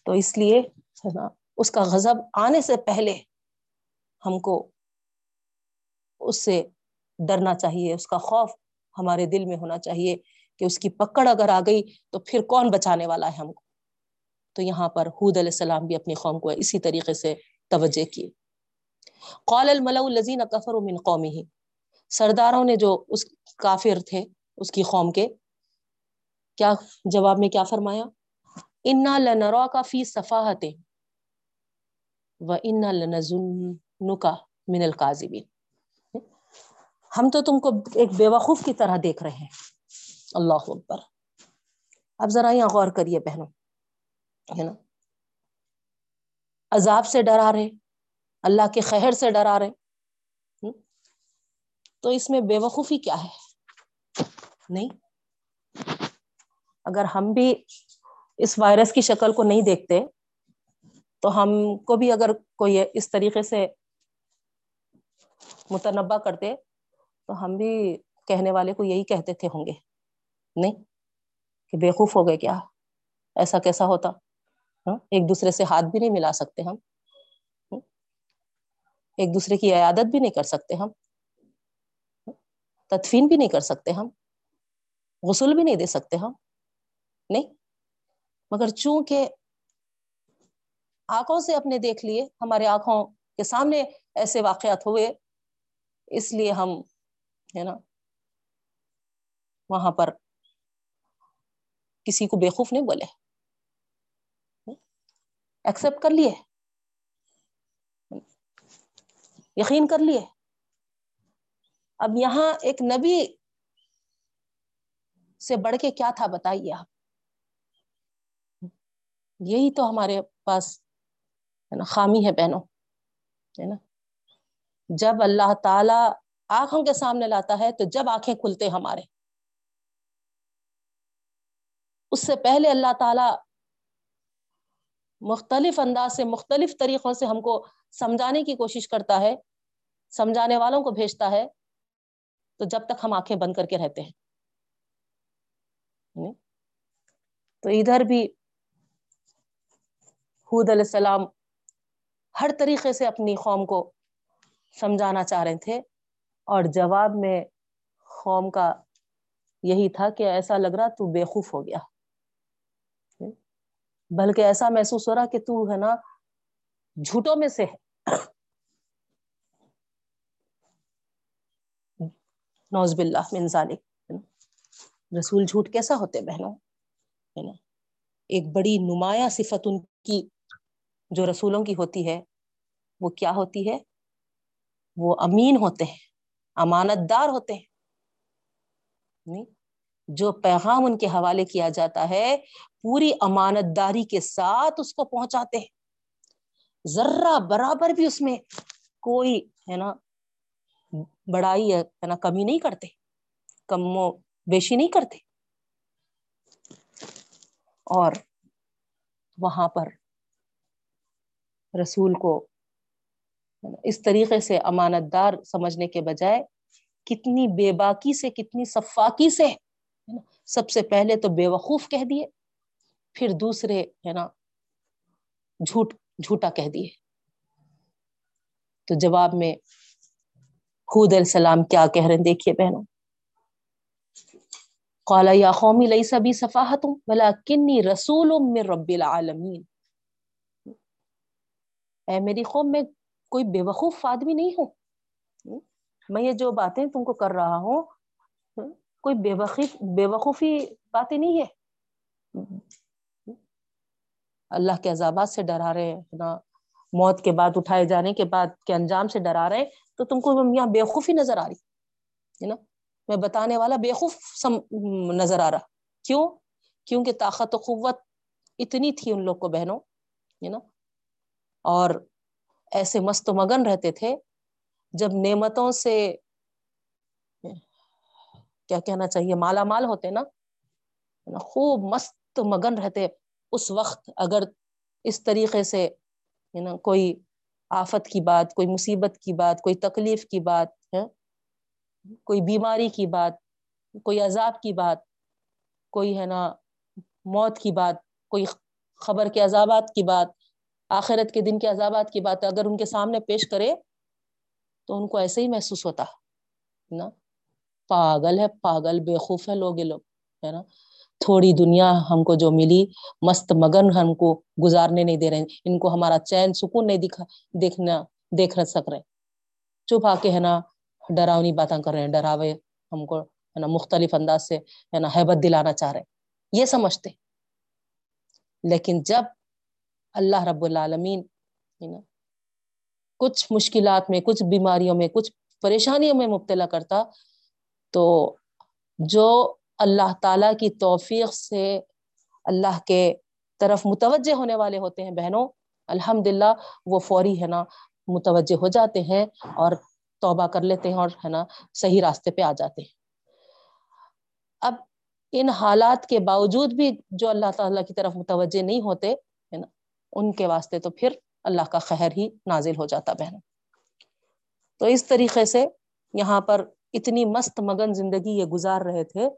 تو اس لیے ہے نا، اس کا غضب آنے سے پہلے ہم کو اس سے ڈرنا چاہیے، اس کا خوف ہمارے دل میں ہونا چاہیے۔ کہ اس کی پکڑ اگر آ گئی تو پھر کون بچانے والا ہے ہم کو؟ تو یہاں پر حود علیہ السلام بھی اپنی قوم کو اسی طریقے سے توجہ کی۔ قول الملا الزین کفر من قومی ہی سرداروں نے جو اس کافر تھے، اس کی قوم کے، کیا جواب میں کیا فرمایا؟ انا لنرا کا فی صفاحت و انا لنزن کا من القاذبین ہم تو تم کو ایک بیوقوف کی طرح دیکھ رہے ہیں۔ اللہ اکبر۔ اب ذرا یہاں غور کریے بہنوں، ہے نا؟ عذاب سے ڈرا رہے، اللہ کے خہر سے ڈرا رہے۔ تو اس میں بے وقوفی کیا ہے؟ نہیں۔ اگر ہم بھی اس وائرس کی شکل کو نہیں دیکھتے، تو ہم کو بھی اگر کوئی اس طریقے سے متنبع کرتے، تو ہم بھی کہنے والے کو یہی کہتے تھے ہوں گے۔ نہیں، کہ بےقوف ہو گئے کیا؟ ایسا کیسا ہوتا؟ ہاں، ایک دوسرے سے ہاتھ بھی نہیں ملا سکتے ہم ہاں، ایک دوسرے کی عیادت بھی نہیں کر سکتے ہم ہاں، تدفین بھی نہیں کر سکتے ہم، غسل بھی نہیں دے سکتے ہم، نہیں۔ مگر چونکہ آنکھوں سے اپنے دیکھ لیے، ہمارے آنکھوں کے سامنے ایسے واقعات ہوئے، اس لیے ہم، ہے نا، وہاں پر کسی کو بےخوف نہیں بولے۔ ایکسپٹ کر لیے۔ یقین کر لیے۔ اب یہاں ایک نبی سے بڑھ کے کیا تھا بتائیے آپ؟ یہی تو ہمارے پاس ہے نا، خامی ہے بہنوں، ہے نا۔ جب اللہ تعالی آنکھوں کے سامنے لاتا ہے تو جب آنکھیں کھلتے ہمارے۔ اس سے پہلے اللہ تعالی مختلف انداز سے، مختلف طریقوں سے ہم کو سمجھانے کی کوشش کرتا ہے، سمجھانے والوں کو بھیجتا ہے۔ تو جب تک ہم آنکھیں بند کر کے رہتے ہیں۔ یعنی تو ادھر بھی حود علیہ السلام ہر طریقے سے اپنی قوم کو سمجھانا چاہ رہے تھے۔ اور جواب میں قوم کا یہی تھا کہ ایسا لگ رہا تو بےخوف ہو گیا۔ بلکہ ایسا محسوس ہو رہا کہ تو ہے نا جھوٹوں میں سے ہے۔ نوز باللہ من ذالک۔ رسول جھوٹ کیسا ہوتے بہنوں؟ ہے نا۔ ایک بڑی نمایاں صفت ان کی جو رسولوں کی ہوتی ہے، وہ کیا ہوتی ہے؟ وہ امین ہوتے ہیں امانت دار ہوتے ہیں۔ جو پیغام ان کے حوالے کیا جاتا ہے، پوری امانت داری کے ساتھ اس کو پہنچاتے ہیں۔ ذرہ برابر بھی اس میں کوئی ہے نا، بڑائی ہے نا، کمی نہیں کرتے، کم و بیشی نہیں کرتے۔ اور وہاں پر رسول کو اس طریقے سے امانت دار سمجھنے کے بجائے کتنی بے باکی سے، کتنی صفاقی سے سب سے پہلے تو بے وقوف کہہ دیے، پھر دوسرے ہے نا، جھوٹ، جھوٹا کہہ دیے۔ تو جواب میں خود السلام کیا کہہ رہے ہیں؟ دیکھیے بہنوں۔ قال یا قومی لئی سبھی صفاحت بلا کنی رسول من رب العالمین۔ اے میری قوم، میں کوئی بے وقوف آدمی نہیں ہوں۔ میں یہ جو باتیں تم کو کر رہا ہوں کوئی بے وقوف بے وقوفی باتیں نہیں ہے۔ اللہ کے عذابات سے ڈرا رہے ہیں نا موت کے بعد اٹھائے جانے کے بعد کے انجام سے ڈرا رہے تو تم کو یہاں بےخوفی نظر آ رہی۔ ہے نا؟ میں بتانے والا بےخوف نظر آ رہا۔ کیوں؟ کیونکہ طاقت و قوت اتنی تھی ان لوگ کو بہنوں۔ ہے نا؟ اور ایسے مست و مگن رہتے تھے، جب نعمتوں سے کیا کہنا چاہیے؟ مالا مال ہوتے نا خوب مست مگن رہتے اس وقت، اگر اس طریقے سے نا، کوئی آفت کی بات، کوئی مصیبت کی بات، کوئی تکلیف کی بات، ہے، کوئی بیماری کی بات، کوئی عذاب کی بات، کوئی، ہے نا، موت کی بات، کوئی خبر کے عذابات کی بات، آخرت کے دن کے عذابات کی بات اگر ان کے سامنے پیش کرے تو ان کو ایسے ہی محسوس ہوتا نا پاگل ہے، پاگل بےخوف ہے لوگ یہ لوگ، ہے نا؟ تھوڑی دنیا ہم کو جو ملی، مست مگن ہم کو گزارنے نہیں دے رہے ان کو ہمارا چین سکون نہیں دکھا، دیکھنا، دیکھ سک رہے۔ چپ آ کے، ہے نا ڈراؤنی باتیں کر رہے ہیں، ڈراوے ہم کو، ہے نا، مختلف انداز سے، ہے نا، حیبت دلانا چاہ رہے یہ سمجھتے لیکن جب اللہ رب العالمین کچھ مشکلات میں، کچھ بیماریوں میں، کچھ پریشانیوں میں مبتلا کرتا تو جو اللہ تعالی کی توفیق سے اللہ کے طرف متوجہ ہونے والے ہوتے ہیں بہنوں الحمد للہ وہ فوری ہے نا متوجہ ہو جاتے ہیں اور توبہ کر لیتے ہیں اور ہے نا صحیح راستے پہ آ جاتے ہیں۔ اب ان حالات کے باوجود بھی جو اللہ تعالیٰ کی طرف متوجہ نہیں ہوتے ہے نا، ان کے واسطے تو پھر اللہ کا خیر ہی نازل ہو جاتا بہن تو اس طریقے سے یہاں پر اتنی مست مگن زندگی یہ گزار رہے تھے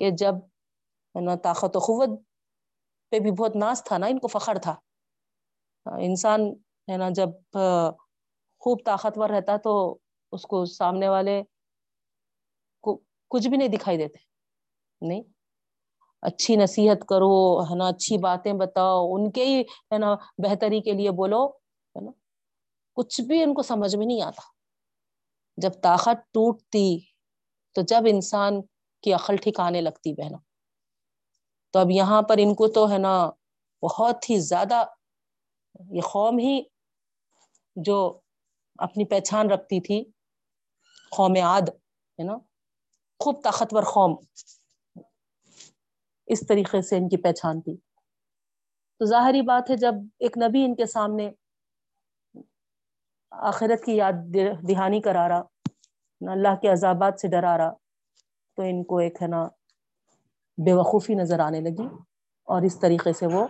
کہ جب ہے نا طاقت و قوت پہ بھی بہت ناز تھا نا، ان کو فخر تھا۔ انسان ہے نا جب خوب طاقتور رہتا تو اس کو سامنے والے کو کچھ بھی نہیں دکھائی دیتے۔ نہیں، اچھی نصیحت کرو، ہے نا، اچھی باتیں بتاؤ، ان کے ہی، ہے نا، بہتری کے لیے بولو، ہے نا، کچھ بھی ان کو سمجھ میں نہیں آتا۔ جب طاقت ٹوٹتی تو جب انسان کی عقل ٹھکانے لگتی بہنوں، تو اب یہاں پر ان کو تو ہے نا بہت ہی زیادہ یہ قوم ہی جو اپنی پہچان رکھتی تھی، قوم عاد ہے نا، خوب طاقتور قوم اس طریقے سے ان کی پہچان تھی۔ تو ظاہری بات ہے، جب ایک نبی ان کے سامنے آخرت کی یاد دہانی کرا رہا اللہ کے عذابات سے ڈرا رہا تو ان کو ایک ہے نا بے وقوفی نظر آنے لگی اور اس طریقے سے وہ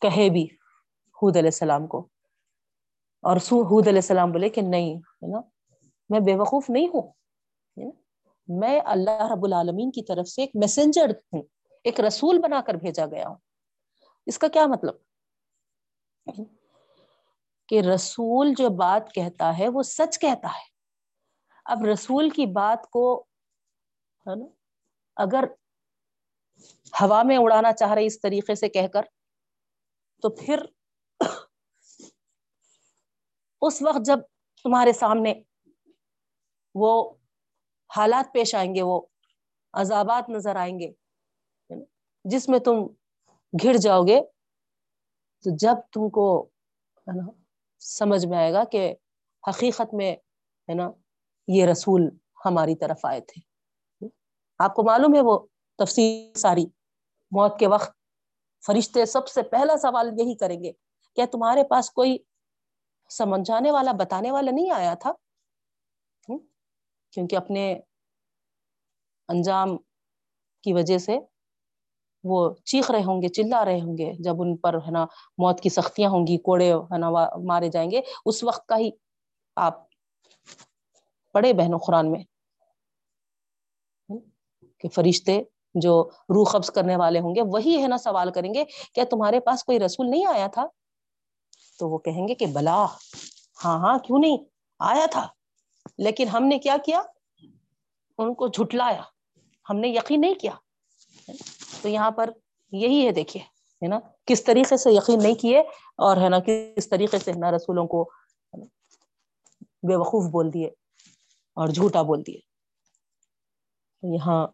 کہے بھی حود علیہ السلام کو۔ اور سو، حود علیہ السلام بولے کہ نہیں، ہے نا، میں بے وقوف نہیں ہوں میں اللہ رب العالمین کی طرف سے ایک میسنجر ہوں، ایک رسول بنا کر بھیجا گیا ہوں۔ اس کا کیا مطلب؟ کہ رسول جو بات کہتا ہے وہ سچ کہتا ہے۔ اب رسول کی بات کو، ہے نا، اگر ہوا میں اڑانا چاہ رہے اس طریقے سے کہہ کر، تو پھر اس وقت جب تمہارے سامنے وہ حالات پیش آئیں گے، وہ عذابات نظر آئیں گے جس میں تم گھر جاؤ گے، تو جب تم کو سمجھ میں آئے گا کہ حقیقت میں ہے نا، یہ رسول ہماری طرف آئے تھے۔ آپ کو معلوم ہے وہ تفصیل ساری۔ موت کے وقت فرشتے سب سے پہلا سوال یہی کریں گے، کیا تمہارے پاس کوئی سمجھانے والا، بتانے والا نہیں آیا تھا؟ کیونکہ اپنے انجام کی وجہ سے وہ چیخ رہے ہوں گے، چلا رہے ہوں گے۔ جب ان پر ہے نا موت کی سختیاں ہوں گی، کوڑے ہے نا مارے جائیں گے، اس وقت کا ہی آپ پڑھے بہنوں قرآن میں۔ کہ فرشتے جو روح قبض کرنے والے ہوں گے، وہی ہے نا سوال کریں گے، کیا تمہارے پاس کوئی رسول نہیں آیا تھا؟ تو وہ کہیں گے کہ بلا ہاں ہاں کیوں نہیں؟ آیا تھا۔ لیکن ہم نے کیا کیا؟ ان کو جھٹلایا۔ ہم نے یقین نہیں کیا۔ تو یہاں پر یہی ہے، دیکھیے، ہے نا؟ کس طریقے سے یقین نہیں کیے اور ہے نا، کس طریقے سے نا رسولوں کو بے وقوف بول دیے اور جھوٹا بول دیے۔ یہاں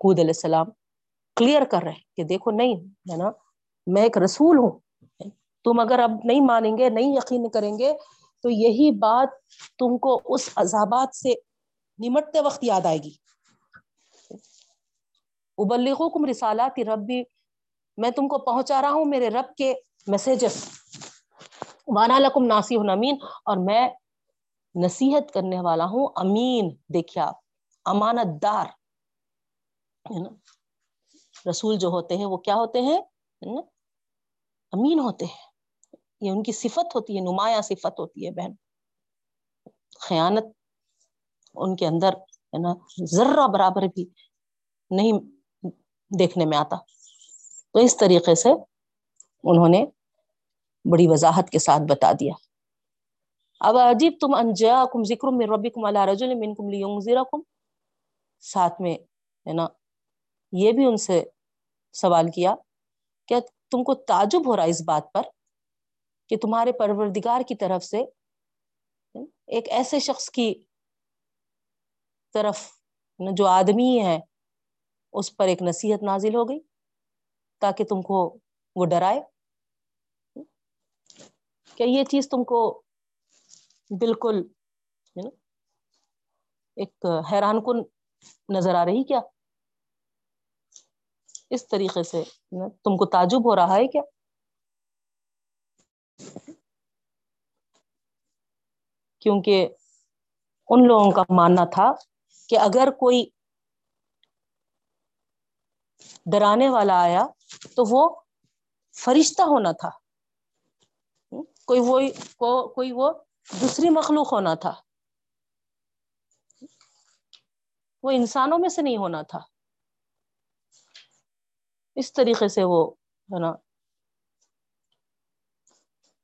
خود علیہ السلام کلیئر کر رہے کہ دیکھو، نہیں، ہے نا، میں ایک رسول ہوں۔ تم اگر اب نہیں مانیں گے، نہیں یقین کریں گے، تو یہی بات تم کو اس عذابات سے نمٹتے وقت یاد آئے گی۔ ابلیغکم رسالات ربی، میں تم کو پہنچا رہا ہوں میرے رب کے میسیجز وانا لکم ناسی امین، اور میں نصیحت کرنے والا ہوں۔ امین، دیکھیے آپ، امانت دار۔ ہے نا؟ رسول جو ہوتے ہیں، وہ کیا ہوتے ہیں؟ امین ہوتے ہیں۔ یہ ان کی صفت ہوتی ہے، نمایاں صفت ہوتی ہے بہن۔ خیانت ان کے اندر، ہے نا، ذرہ برابر بھی نہیں دیکھنے میں آتا۔ تو اس طریقے سے انہوں نے بڑی وضاحت کے ساتھ بتا دیا۔ اب عجیب، تم انجا کم ذکر میں ربی کم اللہ رج من ساتھ میں، ہے نا، یہ بھی ان سے سوال کیا کیا تم کو تعجب ہو رہا اس بات پر کہ تمہارے پروردگار کی طرف سے ایک ایسے شخص کی طرف جو آدمی ہے اس پر ایک نصیحت نازل ہو گئی تاکہ تم کو وہ ڈرائے۔ کیا یہ چیز تم کو بالکل ایک حیران کن نظر آ رہی کیا؟ اس طریقے سے تم کو تعجب ہو رہا ہے کیا؟ کیونکہ ان لوگوں کا ماننا تھا کہ اگر کوئی ڈرانے والا آیا تو وہ فرشتہ ہونا تھا۔ کوئی وہ کوئی وہ دوسری مخلوق ہونا تھا۔ وہ انسانوں میں سے نہیں ہونا تھا۔ اس طریقے سے وہ، ہے نا،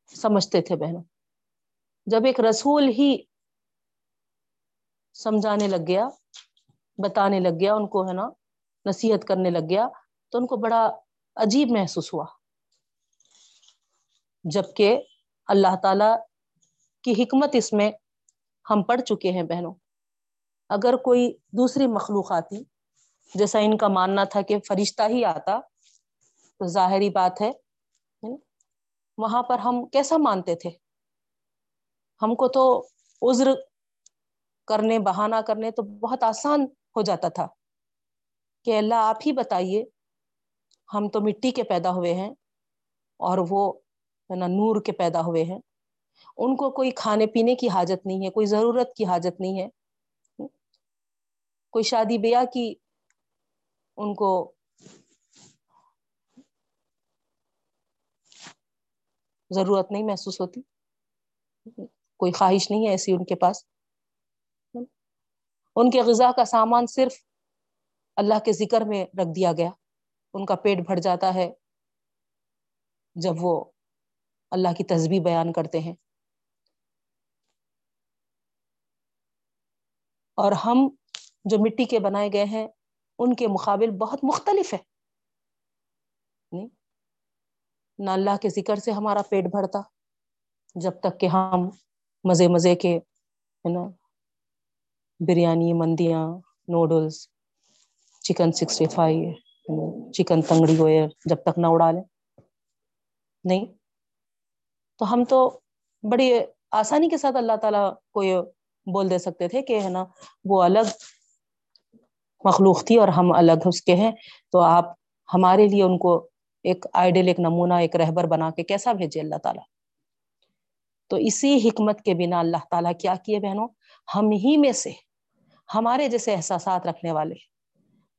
سمجھتے تھے بہنوں۔ جب ایک رسول ہی سمجھانے لگ گیا، بتانے لگ گیا ان کو، ہے نا نصیحت کرنے لگ گیا تو ان کو بڑا عجیب محسوس ہوا۔ جبکہ اللہ تعالی کی حکمت اس میں ہم پڑھ چکے ہیں بہنوں۔ اگر کوئی دوسری مخلوق آتی، جیسا ان کا ماننا تھا کہ فرشتہ ہی آتا، تو ظاہری بات ہے وہاں پر ہم کیسا مانتے تھے؟ ہم کو تو عذر کرنے، بہانہ کرنے تو بہت آسان ہو جاتا تھا۔ کہ اللہ آپ ہی بتائیے، ہم تو مٹی کے پیدا ہوئے ہیں اور وہ ہے نا نور کے پیدا ہوئے ہیں۔ ان کو کوئی کھانے پینے کی حاجت نہیں ہے، کوئی ضرورت کی حاجت نہیں ہے۔ کوئی شادی بیاہ کی ان کو ضرورت نہیں محسوس ہوتی۔ کوئی خواہش نہیں ہے ایسی ان کے پاس۔ ان کے غذا کا سامان صرف اللہ کے ذکر میں رکھ دیا گیا۔ ان کا پیٹ بھر جاتا ہے جب وہ اللہ کی تصبیح بیان کرتے ہیں۔ اور ہم جو مٹی کے بنائے گئے ہیں، ان کے مقابل بہت مختلف ہے۔ نہ اللہ کے ذکر سے ہمارا پیٹ بھرتا، جب تک کہ ہم مزے مزے کے، ہے نا، biryani, مندیاں noodles chicken sixty five chicken تنگڑی ہو جب تک نہ اڑا لیں۔ نہیں۔ تو ہم تو بڑی آسانی کے ساتھ اللہ تعالی کو یہ بول دے سکتے تھے کہ ہے نا، وہ الگ مخلوق تھی اور ہم الگ اس کے ہیں۔ تو آپ ہمارے لیے ان کو ایک آئیڈیل ایک نمونہ، ایک رہبر بنا کے کیسا بھیجے اللہ تعالیٰ؟ تو اسی حکمت کے بنا اللہ تعالیٰ کیا کیے بہنوں؟ ہم ہی میں سے، ہمارے جیسے احساسات رکھنے والے۔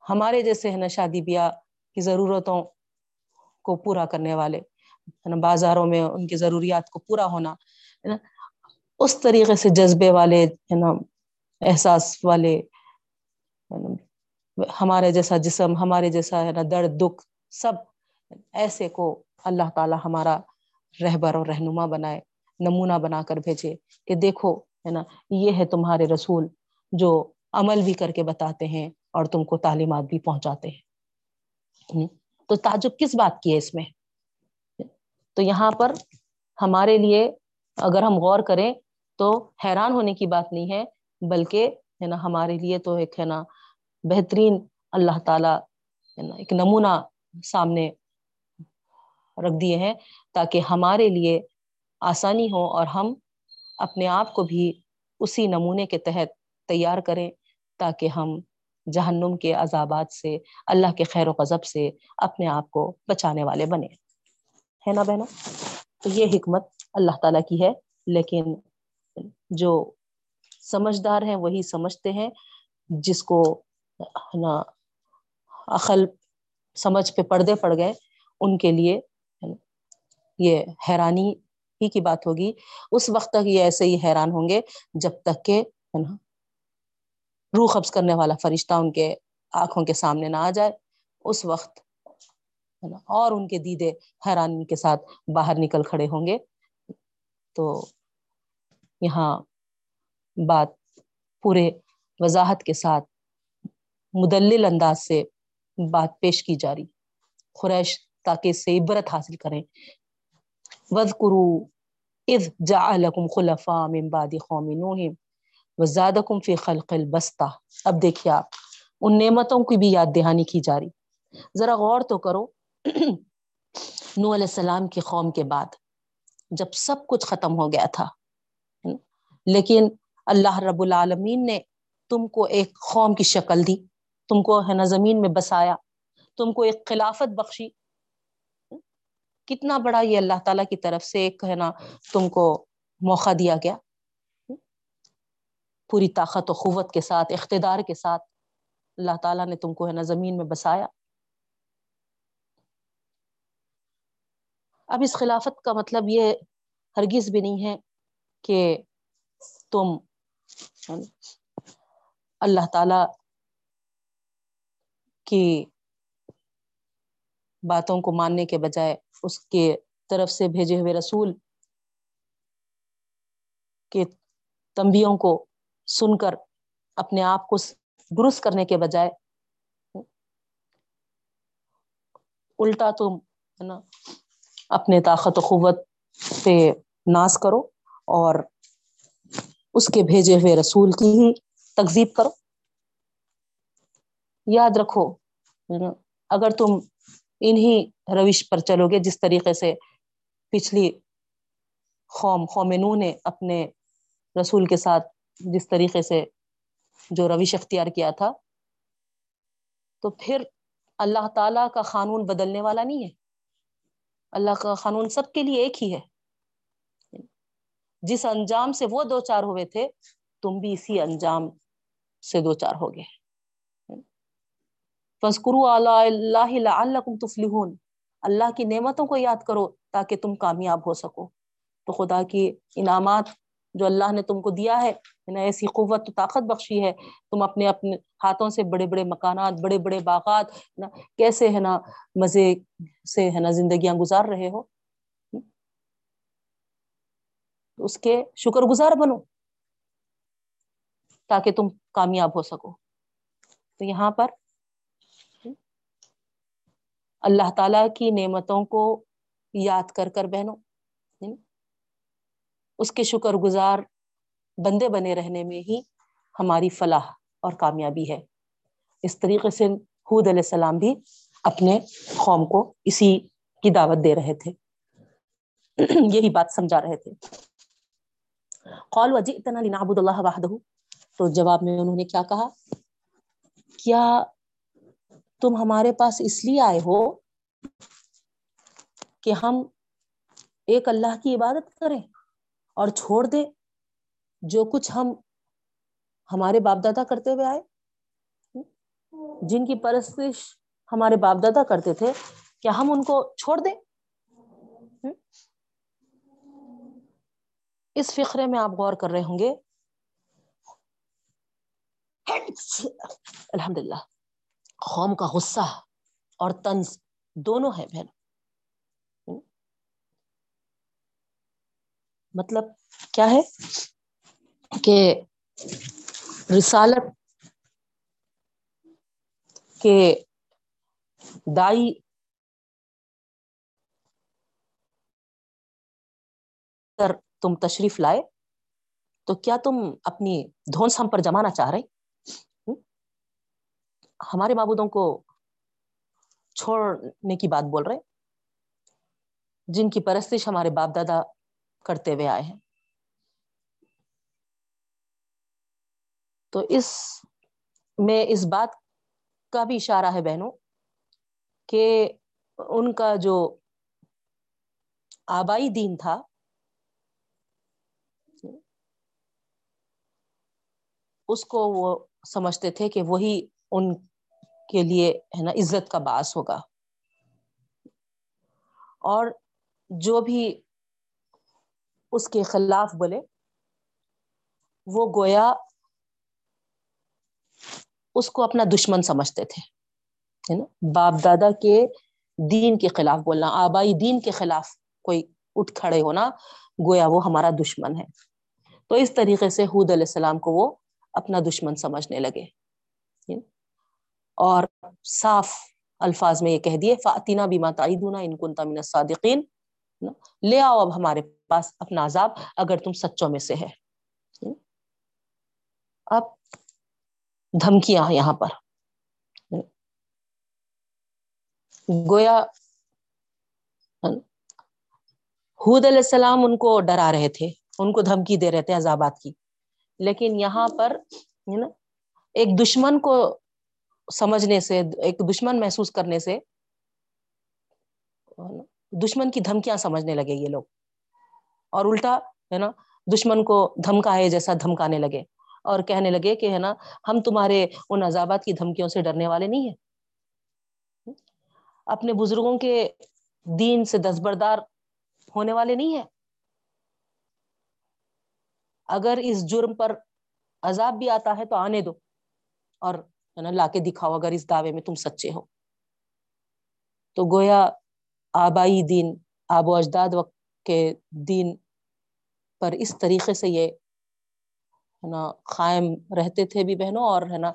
ہمارے جیسے ہے نا شادی بیاہ کی ضرورتوں کو پورا کرنے والے، ہے نا، بازاروں میں ان کی ضروریات کو پورا ہونا، ہے نا، اس طریقے سے جذبے والے، ہے نا، احساس والے ہمارے جیسا جسم، ہمارے جیسا، ہے نا، درد، دکھ، سب ایسے کو اللہ تعالی ہمارا رہبر اور رہنما بنائے، نمونہ بنا کر بھیجے کہ دیکھو، ہے نا، یہ ہے تمہارے رسول جو عمل بھی کر کے بتاتے ہیں اور تم کو تعلیمات بھی پہنچاتے ہیں۔ تو تعجب کس بات کی ہے اس میں؟ تو یہاں پر ہمارے لیے اگر ہم غور کریں تو حیران ہونے کی بات نہیں ہے، بلکہ ہے نا ہمارے لیے تو ایک ہے نا بہترین اللہ تعالی ہے نا ایک نمونہ سامنے رکھ دیے ہیں تاکہ ہمارے لیے آسانی ہو اور ہم اپنے آپ کو بھی اسی نمونے کے تحت تیار کریں تاکہ ہم جہنم کے عذابات سے، اللہ کے خیر و قذب سے اپنے آپ کو بچانے والے بنے۔ ہے نا بہنا تو یہ حکمت اللہ تعالی کی ہے، لیکن جو سمجھدار ہیں وہی سمجھتے ہیں، جس کو نا عقل سمجھ پہ پردے پڑ گئے، ان کے لیے یہ حیرانی ہی کی بات ہوگی۔ اس وقت تک یہ ایسے ہی حیران ہوں گے، جب تک کہ ہے نا روح قبض کرنے والا فرشتہ ان کے آنکھوں کے سامنے نہ آ جائے۔ اس وقت اور ان کے دیدے حیرانی کے ساتھ باہر نکل کھڑے ہوں گے۔ تو یہاں بات پورے وضاحت کے ساتھ مدلل انداز سے بات پیش کی جا رہی۔ قریش تاکہ اس سے عبرت حاصل کریں۔ وَذْكُرُوا اِذْ جَعَلَكُمْ خُلَفَاءَ مِن بَعْدِ قَوْمِ نُوحٍ۔ وَزَادَكُمْ فِي خَلْقِ الْبَسْطَةِ اب دیکھیے آپ، ان نعمتوں کی بھی یاد دہانی کی جا رہی۔ ذرا غور تو کرو نو علیہ السلام کی قوم کے بعد جب سب کچھ ختم ہو گیا تھا لیکن اللہ رب العالمین نے تم کو ایک قوم کی شکل دی، تم کو ہے نا زمین میں بسایا، تم کو ایک خلافت بخشی۔ کتنا بڑا یہ اللہ تعالیٰ کی طرف سے ایک، ہے نا، تم کو موقع دیا گیا۔ پوری طاقت و قوت کے ساتھ، اقتدار کے ساتھ اللہ تعالیٰ نے تم کو ہے نا زمین میں بسایا۔ اب اس خلافت کا مطلب یہ ہرگز بھی نہیں ہے کہ تم اللہ تعالی کی باتوں کو ماننے کے بجائے اس کے طرف سے بھیجے ہوئے رسول کے تمبیوں کو سن کر اپنے آپ کو درست کرنے کے بجائے الٹا تم ہے نا، اپنے طاقت و قوت پہ ناز کرو اور اس کے بھیجے ہوئے رسول کی ہی تکزیب کرو۔ یاد رکھو اگر تم انہی روش پر چلو گے، جس طریقے سے پچھلی قوم قوم نو نے اپنے رسول کے ساتھ جس طریقے سے جو روش اختیار کیا تھا، تو پھر اللہ تعالی کا قانون بدلنے والا نہیں ہے۔ اللہ کا قانون سب کے لیے ایک ہی ہے۔ جس انجام سے وہ دو چار ہوئے تھے، تم بھی اسی انجام سے دو چار ہو گئے۔ فسکرو اللہ اللہ تفلحون۔ اللہ کی نعمتوں کو یاد کرو تاکہ تم کامیاب ہو سکو۔ تو خدا کی انعامات جو اللہ نے تم کو دیا ہے ایسی قوت طاقت بخشی ہے۔ تم اپنے اپنے ہاتھوں سے بڑے بڑے مکانات، بڑے بڑے باغات کیسے ہے نا، مزے سے ہے نا زندگیاں گزار رہے ہو؟ اس کے شکر گزار بنو تاکہ تم کامیاب ہو سکو۔ تو یہاں پر اللہ تعالی کی نعمتوں کو یاد کر کر بہنوں اس کے شکر گزار بندے بنے رہنے میں ہی ہماری فلاح اور کامیابی ہے۔ اس طریقے سے حود علیہ السلام بھی اپنے قوم کو اسی کی دعوت دے رہے تھے۔ یہی بات سمجھا رہے تھے۔ قول وجی اتنا لنعبد اللہ وحدہ تو جواب میں انہوں نے کیا کہا؟ کیا تم ہمارے پاس اس لیے آئے ہو کہ ہم ایک اللہ کی عبادت کریں؟ اور چھوڑ دے جو کچھ ہم ہمارے باپ دادا کرتے ہوئے آئے۔ جن کی پرستش ہمارے باپ دادا کرتے تھے، کیا ہم ان کو چھوڑ دیں؟ اس فقرے میں آپ غور کر رہے ہوں گے۔ الحمد للہ قوم کا غصہ اور طنز دونوں ہے بہن۔ مطلب کیا ہے کہ رسالت کے دائی تم تشریف لائے، تو کیا تم اپنی دھونس ہم پر جمانا چاہ رہے ہمارے معبودوں کو چھوڑنے کی بات بول رہے جن کی پرستش ہمارے باپ دادا کرتے ہوئے آئے ہیں۔ تو اس میں اس بات کا بھی اشارہ ہے بہنوں کہ ان کا جو آبائی دین تھا، اس کو وہ سمجھتے تھے کہ وہی ان کے لیے ہے نا عزت کا باعث ہوگا۔ اور جو بھی اس کے خلاف بولے۔ وہ گویا اس کو اپنا دشمن سمجھتے تھے نا؟ باپ دادا کے دین کے خلاف بولنا، آبائی دین کے خلاف کوئی اٹھ کھڑے ہونا، گویا وہ ہمارا دشمن ہے۔ تو اس طریقے سے حود علیہ السلام کو وہ اپنا دشمن سمجھنے لگے اور صاف الفاظ میں یہ کہہ دیے فاتینہ بھی ماتعیدونہ ان کنتا من الصادقین لے آؤ اب ہمارے پاس اپنا عذاب، اگر تم سچوں میں سے ہے۔ اب دھمکیاں یہاں پر۔ گویا حود علیہ السلام ان کو ڈرا رہے تھے، ان کو دھمکی دے رہے تھے عذابات کی۔ لیکن یہاں پر نا، ایک دشمن کو سمجھنے سے، ایک دشمن محسوس کرنے سے دشمن کی دھمکیاں سمجھنے لگے یہ لوگ؟ اور الٹا ہے نا، دشمن کو دھمکا ہے جیسا دھمکانے لگے اور کہنے لگے کہ ہے نا، ہم تمہارے ان عذابات کی دھمکیوں سے ڈرنے والے نہیں ہیں۔ اپنے بزرگوں کے دین سے دستبردار ہونے والے نہیں ہیں۔ اگر اس جرم پر عذاب بھی آتا ہے تو آنے دو اور ہے نا، لا کے دکھاؤ اگر اس دعوے میں تم سچے ہو۔ تو گویا آبائی دین، آب و اجداد وقت کے دین پر اس طریقے سے یہ، ہے نا، قائم رہتے تھے بھی بہنوں اور، ہے نا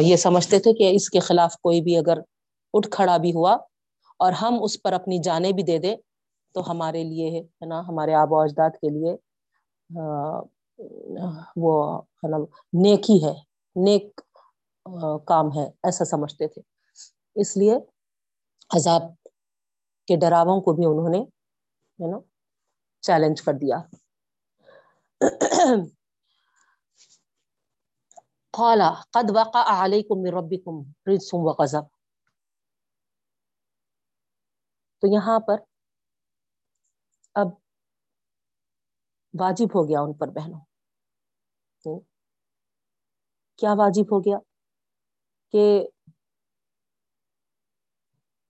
یہ سمجھتے تھے کہ اس کے خلاف کوئی بھی اگر اٹھ کھڑا بھی ہوا اور ہم اس پر اپنی جانیں بھی دے دیں تو ہمارے لیے، ہے نا، ہمارے آب و اجداد کے لیے وہ، ہے نا نیک ہی ہے، نیک کام ہے، ایسا سمجھتے تھے۔ اس لیے عذاب کے ڈراووں کو بھی انہوں نے ہے نا چیلنج کر دیا۔ قال قد وقع عليكم من ربكم رجس وغضب تو یہاں پر اب واجب ہو گیا ان پر، بہنوں۔ کیا واجب ہو گیا کہ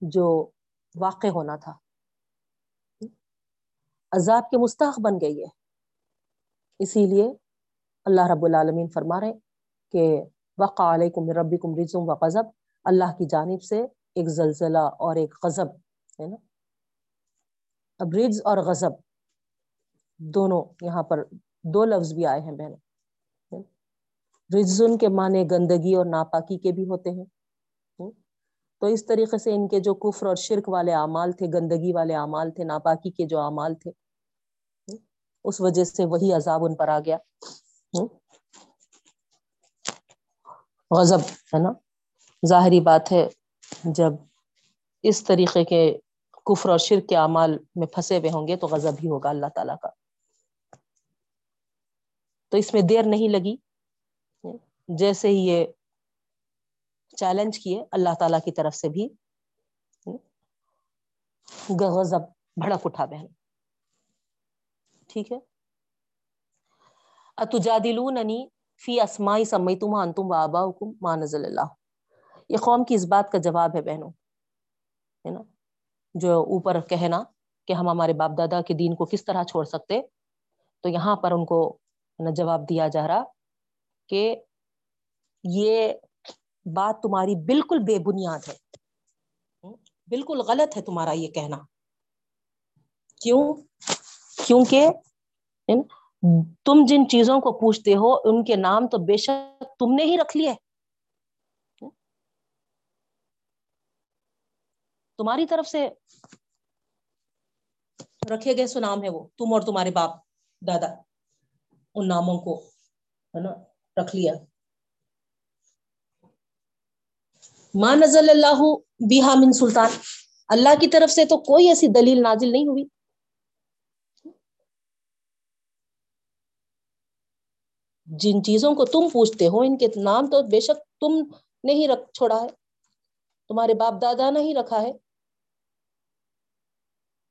جو واقع ہونا تھا۔ عذاب کے مستحق بن گئی ہے۔ اسی لیے اللہ رب العالمین فرما رہے کہ وقع علیکم ربکم رجم و غضب۔ اللہ کی جانب سے ایک زلزلہ اور ایک غضب، ہے نا؟ اب رجز اور غضب دونوں یہاں پر دو لفظ بھی آئے ہیں بہن۔ رجزن کے معنی گندگی اور ناپاکی کے بھی ہوتے ہیں۔ تو اس طریقے سے ان کے جو کفر اور شرک والے اعمال تھے، گندگی والے اعمال تھے، ناپاکی کے جو اعمال تھے، اس وجہ سے وہی عذاب ان پر آ گیا۔ غضب ہے نا؟ ظاہری بات ہے، جب اس طریقے کے کفر اور شرک کے اعمال میں پھنسے ہوئے ہوں گے تو غضب ہی ہوگا اللہ تعالیٰ کا۔ تو اس میں دیر نہیں لگی۔ جیسے ہی یہ چیلنج کیے اللہ تعالیٰ کی طرف سے بھی۔ غضب، بھڑک اٹھا بہن۔ ٹھیک ہے؟ اتجادلوننی فی اسمائی سمیتم انتم وآباؤکم ما نزل اللہ۔ یہ قوم کی اس بات کا جواب ہے بہنوں، ہے نا؟ جو اوپر کہنا کہ ہم ہمارے باپ دادا کے دین کو کس طرح چھوڑ سکتے، تو یہاں پر ان کو جواب دیا جا رہا کہ یہ بات تمہاری بالکل بے بنیاد ہے۔ بالکل غلط ہے تمہارا یہ کہنا۔ کیوں؟ کیونکہ تم جن چیزوں کو پوچھتے ہو ان کے نام تو بے شک تم نے ہی رکھ لیے۔ تمہاری طرف سے رکھے گئے سو نام ہے وہ۔ تم اور تمہارے باپ دادا ان ناموں کو ہے نا رکھ لیا۔ ماں نزل اللہ بیہا من سلطان۔ اللہ کی طرف سے تو کوئی ایسی دلیل نازل نہیں ہوئی۔ جن چیزوں کو تم پوچھتے ہو، ان کے نام تو بے شک تم نے ہی رکھ چھوڑا ہے۔ تمہارے باپ دادا نے ہی رکھا ہے۔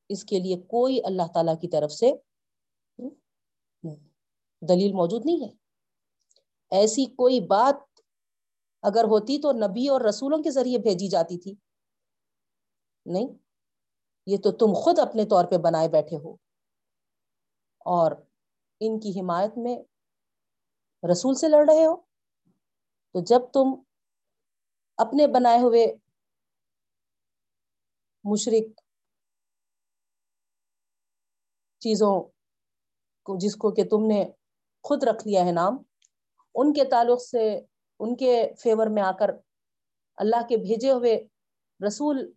اس کے لیے کوئی اللہ تعالی کی طرف سے دلیل موجود نہیں ہے۔ ایسی کوئی بات اگر ہوتی تو نبی اور رسولوں کے ذریعے بھیجی جاتی تھی۔ نہیں، یہ تو تم خود اپنے طور پہ بنائے بیٹھے ہو۔ اور ان کی حمایت میں رسول سے لڑ رہے ہو۔ تو جب تم اپنے بنائے ہوئے مشرق چیزوں کو، جس کو کہ تم نے خود رکھ لیا ہے نام، ان کے تعلق سے ان کے فیور میں آ کر اللہ کے بھیجے ہوئے رسول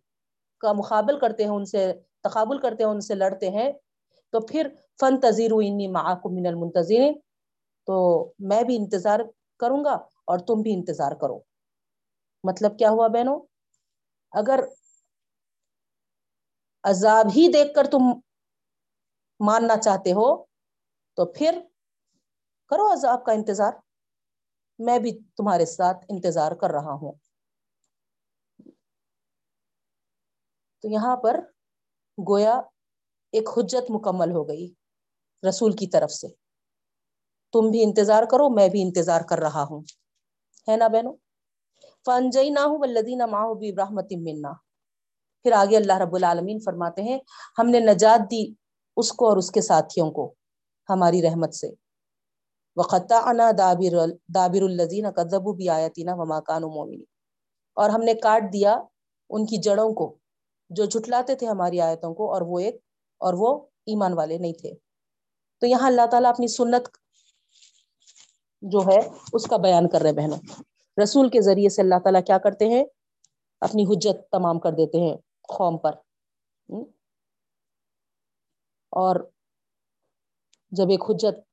کا مقابل کرتے ہیں، ان سے تقابل کرتے ہیں، ان سے لڑتے ہیں۔ تو پھر فن تذیر انی معاکم من المنتظرین تو میں بھی انتظار کروں گا اور تم بھی انتظار کرو۔ مطلب کیا ہوا بہنوں؟ اگر عذاب ہی دیکھ کر تم ماننا چاہتے ہو، تو پھر کرو عذاب کا انتظار۔ میں بھی تمہارے ساتھ انتظار کر رہا ہوں۔ تو یہاں پر گویا ایک حجت مکمل ہو گئی رسول کی طرف سے۔ تم بھی انتظار کرو، میں بھی انتظار کر رہا ہوں۔ ہے نا بہنوں؟ فنجئی نہ ہوں ولدین ماہ بھی ابراہمت منا۔ پھر آگے اللہ رب العالمین فرماتے ہیں، ہم نے نجات دی اس کو اور اس کے ساتھیوں کو، ہماری رحمت سے۔ وقتا انا دابر دابر الزین قدب بھی آیتینہ وما کان مومنی اور ہم نے کاٹ دیا ان کی جڑوں کو جو جھٹلاتے تھے ہماری آیتوں کو، اور وہ ایک، اور وہ ایمان والے نہیں تھے۔ تو یہاں اللہ تعالیٰ اپنی سنت جو ہے، اس کا بیان کر رہے بہنوں۔ رسول کے ذریعے سے اللہ تعالیٰ کیا کرتے ہیں؟ اپنی حجت تمام کر دیتے ہیں قوم پر۔ اور جب ایک حجت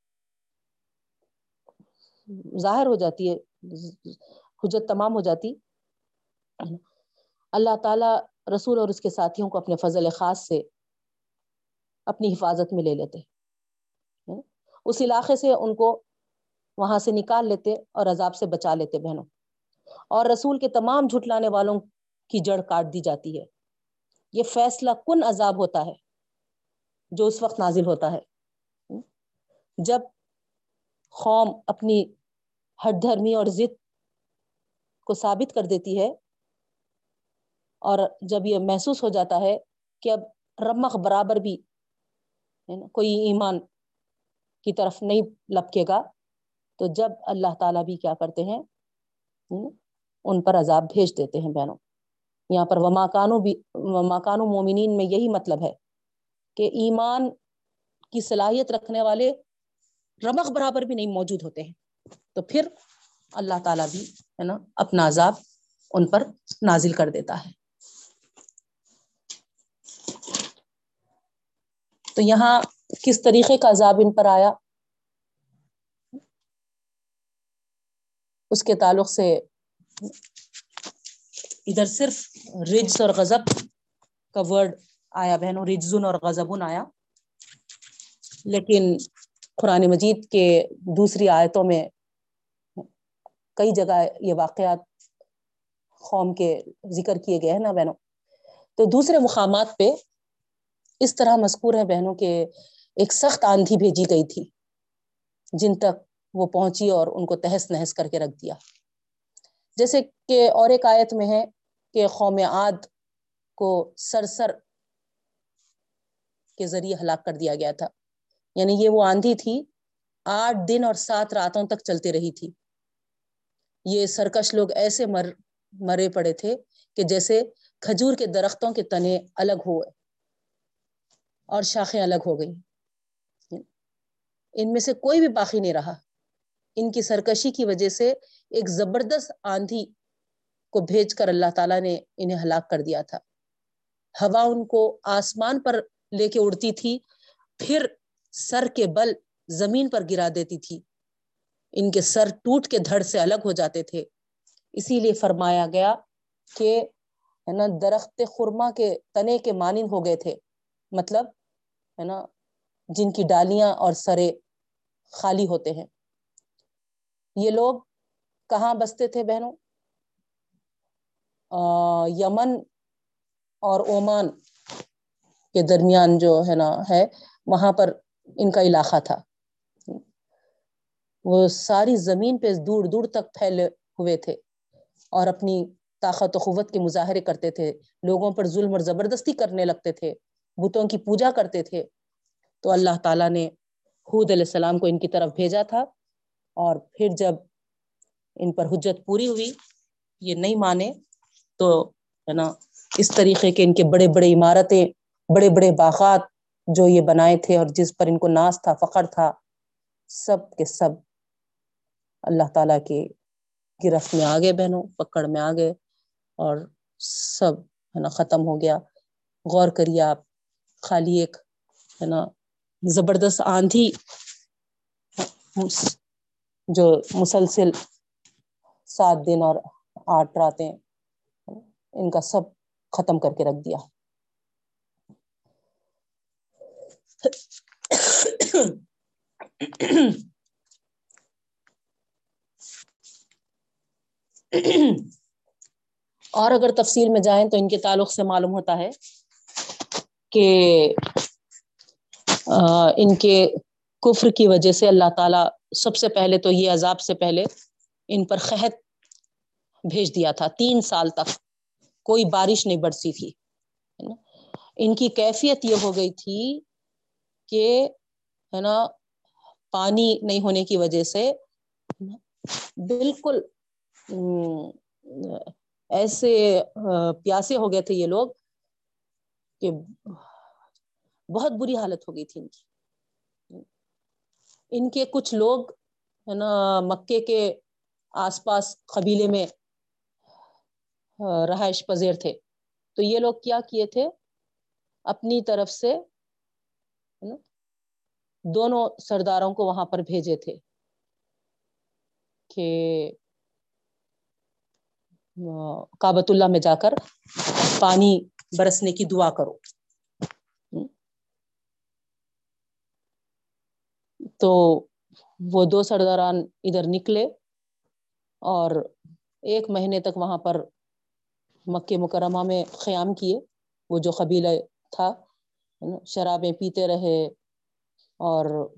ظاہر ہو جاتی ہے، حجت تمام ہو جاتی۔ اللہ تعالی رسول اور اس کے ساتھیوں کو اپنے فضل خاص سے اپنی حفاظت میں لے لیتے۔ اس علاقے سے ان کو وہاں سے نکال لیتے اور عذاب سے بچا لیتے بہنوں۔ اور رسول کے تمام جھٹلانے والوں کی جڑ کاٹ دی جاتی ہے۔ یہ فیصلہ کن عذاب ہوتا ہے جو اس وقت نازل ہوتا ہے؟ جب قوم اپنی ہٹ دھرمی اور ضد کو ثابت کر دیتی ہے اور جب یہ محسوس ہو جاتا ہے کہ اب رمق برابر بھی کوئی ایمان کی طرف نہیں لپکے گا، تو جب اللہ تعالیٰ بھی کیا کرتے ہیں ان پر عذاب بھیج دیتے ہیں بہنوں۔ یہاں پر وما کانو بھی وماکانو مومنین میں یہی مطلب ہے کہ ایمان کی صلاحیت رکھنے والے رمق برابر بھی نہیں موجود ہوتے ہیں۔ تو پھر اللہ تعالیٰ بھی ہے نا اپنا عذاب ان پر نازل کر دیتا ہے۔ تو یہاں کس طریقے کا عذاب ان پر آیا؟ اس کے تعلق سے ادھر صرف رجز اور غضب کا ورڈ آیا بہنوں، رجزن اور غضبن آیا۔ لیکن قرآن مجید کے دوسری آیتوں میں کئی جگہ یہ واقعات قوم کے ذکر کیے گئے ہیں نا بہنوں۔ تو دوسرے مقامات پہ اس طرح مذکور ہے بہنوں کے ایک سخت آندھی بھیجی گئی تھی، جن تک وہ پہنچی اور ان کو تہس نہس کر کے رکھ دیا۔ جیسے کہ اور ایک آیت میں ہے کہ قوم عاد کو سرسر کے ذریعے ہلاک کر دیا گیا تھا۔ یعنی یہ وہ آندھی تھی، آٹھ دن اور سات راتوں تک چلتی رہی تھی۔ یہ سرکش لوگ ایسے مر، مرے پڑے تھے کہ جیسے کھجور کے درختوں کے تنے الگ ہوئے اور شاخیں الگ ہو گئی ان میں سے کوئی بھی باقی نہیں رہا۔ ان کی سرکشی کی وجہ سے ایک زبردست آندھی کو بھیج کر اللہ تعالیٰ نے انہیں ہلاک کر دیا تھا۔ ہوا ان کو آسمان پر لے کے اڑتی تھی، پھر سر کے بل زمین پر گرا دیتی تھی۔ ان کے سر ٹوٹ کے دھڑ سے الگ ہو جاتے تھے۔ اسی لیے فرمایا گیا کہ، ہے نا، درخت خرما کے تنے کے مانند ہو گئے تھے۔ مطلب ہے نا، جن کی ڈالیاں اور سرے خالی ہوتے ہیں۔ یہ لوگ کہاں بستے تھے بہنوں؟ یمن اور اومان کے درمیان جو، ہے نا، ہے، وہاں پر ان کا علاقہ تھا۔ وہ ساری زمین پہ دور دور تک پھیلے ہوئے تھے اور اپنی طاقت و قوت کے مظاہرے کرتے تھے۔ لوگوں پر ظلم اور زبردستی کرنے لگتے تھے، بتوں کی پوجا کرتے تھے۔ تو اللہ تعالیٰ نے حود علیہ السلام کو ان کی طرف بھیجا تھا اور پھر جب ان پر حجت پوری ہوئی، یہ نہیں مانے تو ہے نا، اس طریقے کے ان کے بڑے بڑے عمارتیں، بڑے بڑے باغات جو یہ بنائے تھے اور جس پر ان کو ناس تھا فخر تھا، سب کے سب اللہ تعالیٰ کی گرفت میں آ گئے بہنوں پکڑ میں آ گئے اور سب ہے نا ختم ہو گیا۔ غور کریے آپ، خالی ایک ہے نا زبردست آندھی جو مسلسل سات دن اور آٹھ راتیں ان کا سب ختم کر کے رکھ دیا۔ اور اگر تفصیل میں جائیں تو ان کے تعلق سے معلوم ہوتا ہے کہ ان کے کفر کی وجہ سے اللہ تعالی سب سے پہلے تو یہ عذاب سے پہلے ان پر قحط بھیج دیا تھا۔ تین سال تک کوئی بارش نہیں برسی تھی ان کی کیفیت یہ ہو گئی تھی کہ ہے نا، پانی نہیں ہونے کی وجہ سے بالکل ایسے پیاسے ہو گئے تھے یہ لوگ کہ بہت بری حالت ہو گئی تھی ان کی۔ ان کے کچھ لوگ ہے نا، مکے کے آس پاس قبیلے میں رہائش پذیر تھے۔ تو یہ لوگ کیا کیے تھے؟ اپنی طرف سے دونوں سرداروں کو وہاں پر بھیجے تھے کہ کابت اللہ میں جا کر پانی برسنے کی دعا کرو۔ تو وہ دو سرداران ادھر نکلے اور ایک مہینے تک وہاں پر مکہ مکرمہ میں قیام کیے۔ وہ جو قبیلہ تھا شرابیں پیتے رہے۔ اور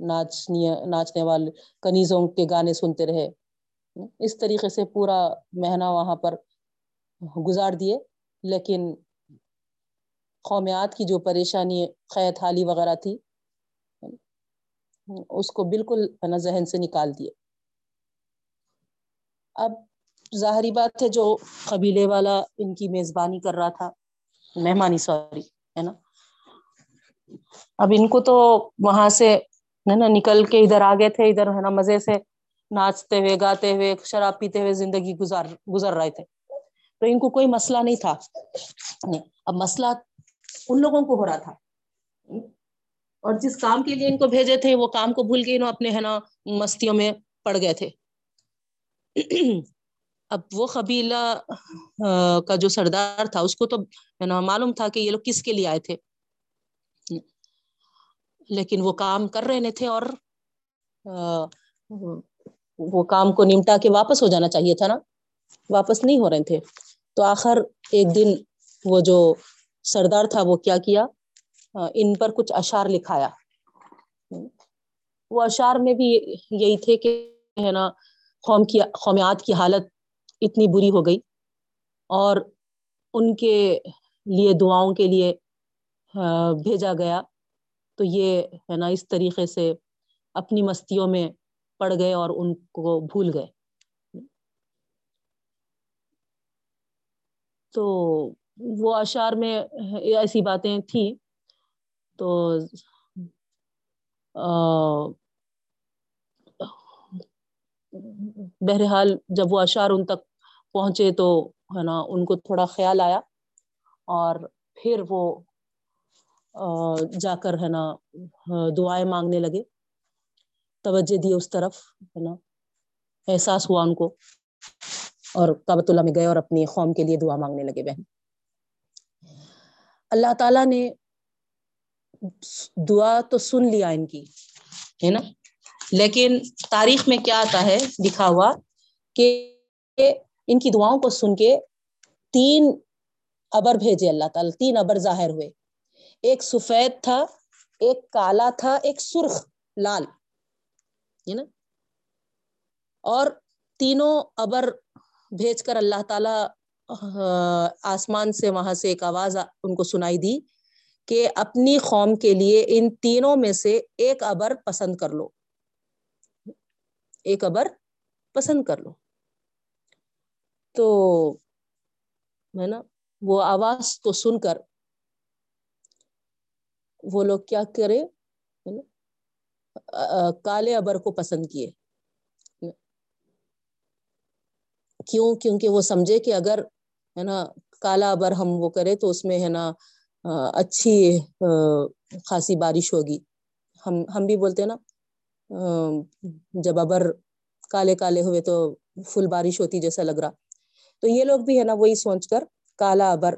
ناچنی، ناچنے والے کنیزوں کے گانے سنتے رہے۔ اس طریقے سے پورا مہینہ وہاں پر گزار دیے، لیکن قومیات کی جو پریشانی، قید حالی وغیرہ تھی، اس کو بالکل نا ذہن سے نکال دیے۔ اب ظاہری بات ہے جو قبیلے والا ان کی میزبانی کر رہا تھا، مہمانی، سوری، ہے نا؟ اب ان کو تو وہاں سے ہے نا نکل کے ادھر آ گئے تھے، ادھر ہے نا مزے سے ناچتے ہوئے، گاتے ہوئے، شراب پیتے ہوئے زندگی گزار، گزر رہے تھے۔ تو ان کو کوئی مسئلہ نہیں تھا۔ اب مسئلہ ان لوگوں کو ہو رہا تھا۔ اور جس کام کے لیے ان کو بھیجے تھے، وہ کام کو بھول کے انہوں اپنے ہے نا مستیوں میں پڑ گئے تھے۔ اب وہ قبیلہ کا جو سردار تھا، اس کو تو ہے نا معلوم تھا کہ یہ لوگ کس کے لیے آئے تھے۔ لیکن وہ کام کر رہے تھے اور وہ کام کو نمٹا کے واپس ہو جانا چاہیے تھا نا، واپس نہیں ہو رہے تھے۔ تو آخر ایک دن وہ جو سردار تھا وہ کیا کیا؟ ان پر کچھ اشار لکھایا۔ وہ اشار میں بھی یہی تھے کہ، ہے نا، قوم کی، قومیات کی حالت اتنی بری ہو گئی۔ اور ان کے لیے دعاؤں کے لیے بھیجا گیا۔ تو یہ ہے نا، اس طریقے سے اپنی مستیوں میں پڑ گئے اور ان کو بھول گئے۔ تو وہ اشعار میں ایسی باتیں تھیں۔ تو بہرحال جب وہ اشعار ان تک پہنچے تو ہے نا، ان کو تھوڑا خیال آیا اور پھر وہ جا کر ہے نا دعائیں مانگنے لگے۔ توجہ دی اس طرف، ہے نا۔ احساس ہوا ان کو۔ اور کابت اللہ میں گئے اور اپنی قوم کے لیے دعا مانگنے لگے بہن۔ اللہ تعالی نے دعا تو سن لیا ان کی، ہے نا۔ لیکن تاریخ میں کیا آتا ہے، لکھا ہوا کہ ان کی دعاؤں کو سن کے تین ابر بھیجے اللہ تعالی، تین ابر ظاہر ہوئے۔ ایک سفید تھا، ایک کالا تھا، ایک سرخ لال، ہے نا؟ اور تینوں ابر بھیج کر اللہ تعالی آسمان سے وہاں سے ایک آواز ان کو سنائی دی کہ اپنی قوم کے لیے ان تینوں میں سے ایک ابر پسند کر لو۔ ایک ابر پسند کر لو۔ تو، ہے نا، وہ آواز کو سن کر وہ لوگ کیا کرے؟ کالے ابر کو پسند کیے۔ کیوں؟ کیونکہ وہ سمجھے کہ اگر، ہے نا، کالا ابر ہم وہ کرے تو اس میں، ہے نا اچھی خاصی بارش ہوگی۔ ہم ہم بھی بولتے ہیں نا جب ابر کالے کالے ہوئے تو فل بارش ہوتی جیسا لگ رہا۔ تو یہ لوگ بھی، ہے نا، وہی سوچ کر کالا ابر،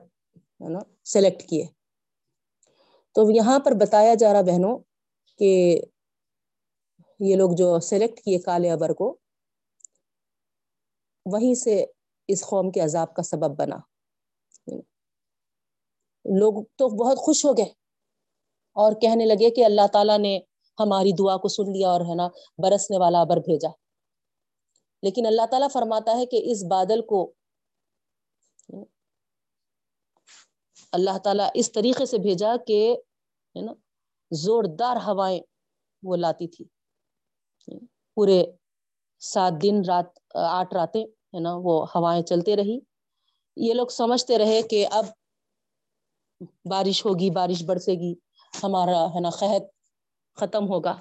ہے نا سلیکٹ کیے۔ تو یہاں پر بتایا جا رہا بہنوں کہ یہ لوگ جو سلیکٹ کیے کالے ابر کو، وہیں سے اس قوم کے عذاب کا سبب بنا۔ لوگ تو بہت خوش ہو گئے اور کہنے لگے کہ اللہ تعالی نے ہماری دعا کو سن لیا اور ہے نا، برسنے والا ابر بھیجا۔ لیکن اللہ تعالیٰ فرماتا ہے کہ اس بادل کو اللہ تعالیٰ اس طریقے سے بھیجا کہ، ہے نا، زوردار ہوائیں وہ لاتی تھی۔ پورے سات دن رات، آٹھ راتیں، ہے نا، وہ ہوائیں چلتے رہی۔ یہ لوگ سمجھتے رہے کہ اب بارش ہوگی، بارش برسے گی، ہمارا، ہے نا، قحط ختم ہوگا۔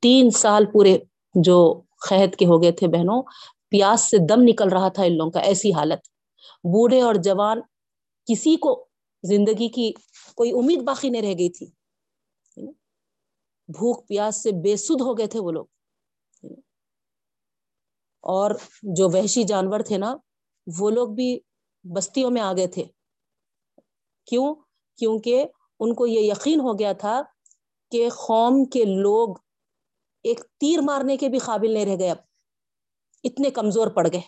تین سال پورے جو قحط کے ہو گئے تھے بہنوں پیاس سے دم نکل رہا تھا ان لوگوں کا، ایسی حالت۔ بوڑھے اور جوان، کسی کو زندگی کی کوئی امید باقی نہیں رہ گئی تھی۔ بھوک پیاس سے بے سدھ ہو گئے تھے وہ لوگ۔ اور جو وحشی جانور تھے نا، وہ لوگ بھی بستیوں میں آ گئے تھے۔ کیوں؟ کیونکہ ان کو یہ یقین ہو گیا تھا کہ قوم کے لوگ ایک تیر مارنے کے بھی قابل نہیں رہ گئے۔ اب اتنے کمزور پڑ گئے۔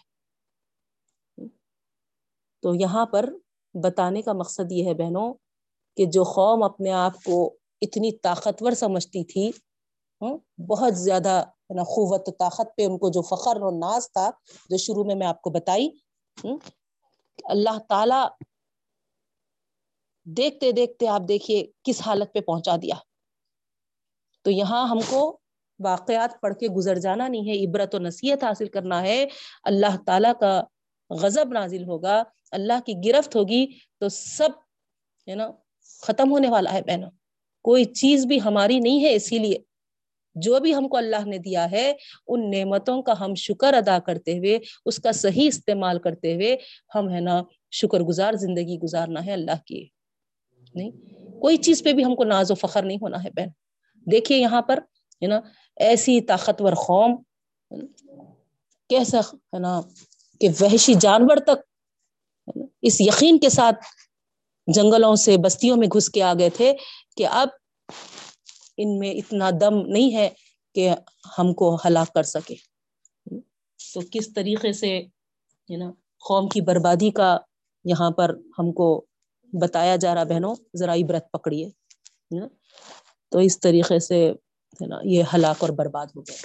تو یہاں پر بتانے کا مقصد یہ ہے بہنوں کہ جو قوم اپنے آپ کو اتنی طاقتور سمجھتی تھی ہاں، بہت زیادہ قوت طاقت پہ ان کو جو فخر اور ناز تھا جو شروع میں میں آپ کو بتائی ہاں، اللہ تعالی دیکھتے دیکھتے آپ دیکھیے کس حالت پہ پہنچا دیا۔ تو یہاں ہم کو واقعات پڑھ کے گزر جانا نہیں ہے، عبرت و نصیحت حاصل کرنا ہے۔ اللہ تعالی کا غضب نازل ہوگا، اللہ کی گرفت ہوگی تو سب ہے نا ختم ہونے والا ہے بہنوں۔ کوئی چیز بھی ہماری نہیں ہے، اسی لیے جو بھی ہم کو اللہ نے دیا ہے، ان نعمتوں کا ہم شکر ادا کرتے ہوئے، اس کا صحیح استعمال کرتے ہوئے ہم، ہے نا شکر گزار زندگی گزارنا ہے اللہ کی۔ نہیں، کوئی چیز پہ بھی ہم کو ناز و فخر نہیں ہونا ہے بہن۔ دیکھیے یہاں پر ہے نا ایسی طاقتور قوم کیسا ہے نا کہ وحشی جانور تک اس یقین کے ساتھ جنگلوں سے بستیوں میں گھس کے آ گئے تھے کہ اب ان میں اتنا دم نہیں ہے کہ ہم کو ہلاک کر سکے۔ تو کس طریقے سے نا قوم کی بربادی کا یہاں پر ہم کو بتایا جا رہا بہنوں، ذرا عبرت پکڑیے۔ تو اس طریقے سے نا، یہ ہلاک اور برباد ہو گئے۔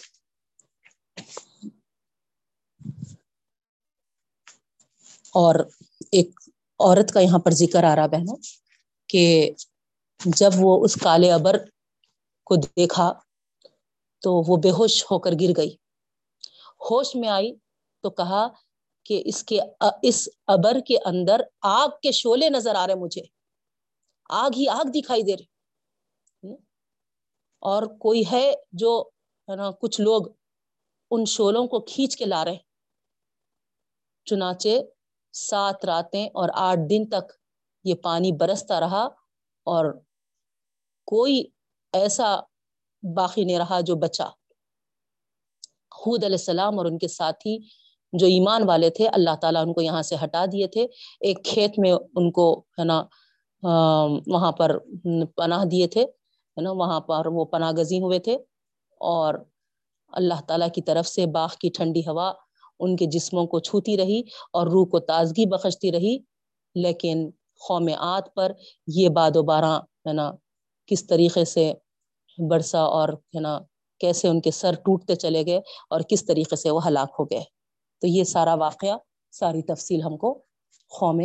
اور ایک عورت کا یہاں پر ذکر آ رہا بہنوں، کہ جب وہ اس کالے ابر کو دیکھا تو وہ بے ہوش ہو کر گر گئی۔ ہوش میں آئی تو کہا کہ اس کے، اس ابر کے اندر آگ کے شولے نظر آ رہے مجھے۔ آگ ہی آگ دکھائی دے رہے اور کوئی ہے جو، ہے نا، کچھ لوگ ان شولوں کو کھینچ کے لا رہے چنانچہ سات راتیں اور آٹھ دن تک یہ پانی برستا رہا اور کوئی ایسا باقی نہیں رہا جو بچا۔ حود علیہ السلام اور ان کے ساتھی جو ایمان والے تھے، اللہ تعالیٰ ان کو یہاں سے ہٹا دیے تھے۔ ایک کھیت میں ان کو، ہے نا وہاں پر پناہ دیے تھے۔ ہے نا، وہاں پر وہ پناہ گزی ہوئے تھے اور اللہ تعالیٰ کی طرف سے باغ کی ٹھنڈی ہوا ان کے جسموں کو چھوتی رہی اور روح کو تازگی بخشتی رہی۔ لیکن قوم آت پر یہ باد و بارہ ہے نا، کس طریقے سے برسا اور ہے نا، کیسے ان کے سر ٹوٹتے چلے گئے اور کس طریقے سے وہ ہلاک ہو گئے۔ تو یہ سارا واقعہ، ساری تفصیل ہم کو قوم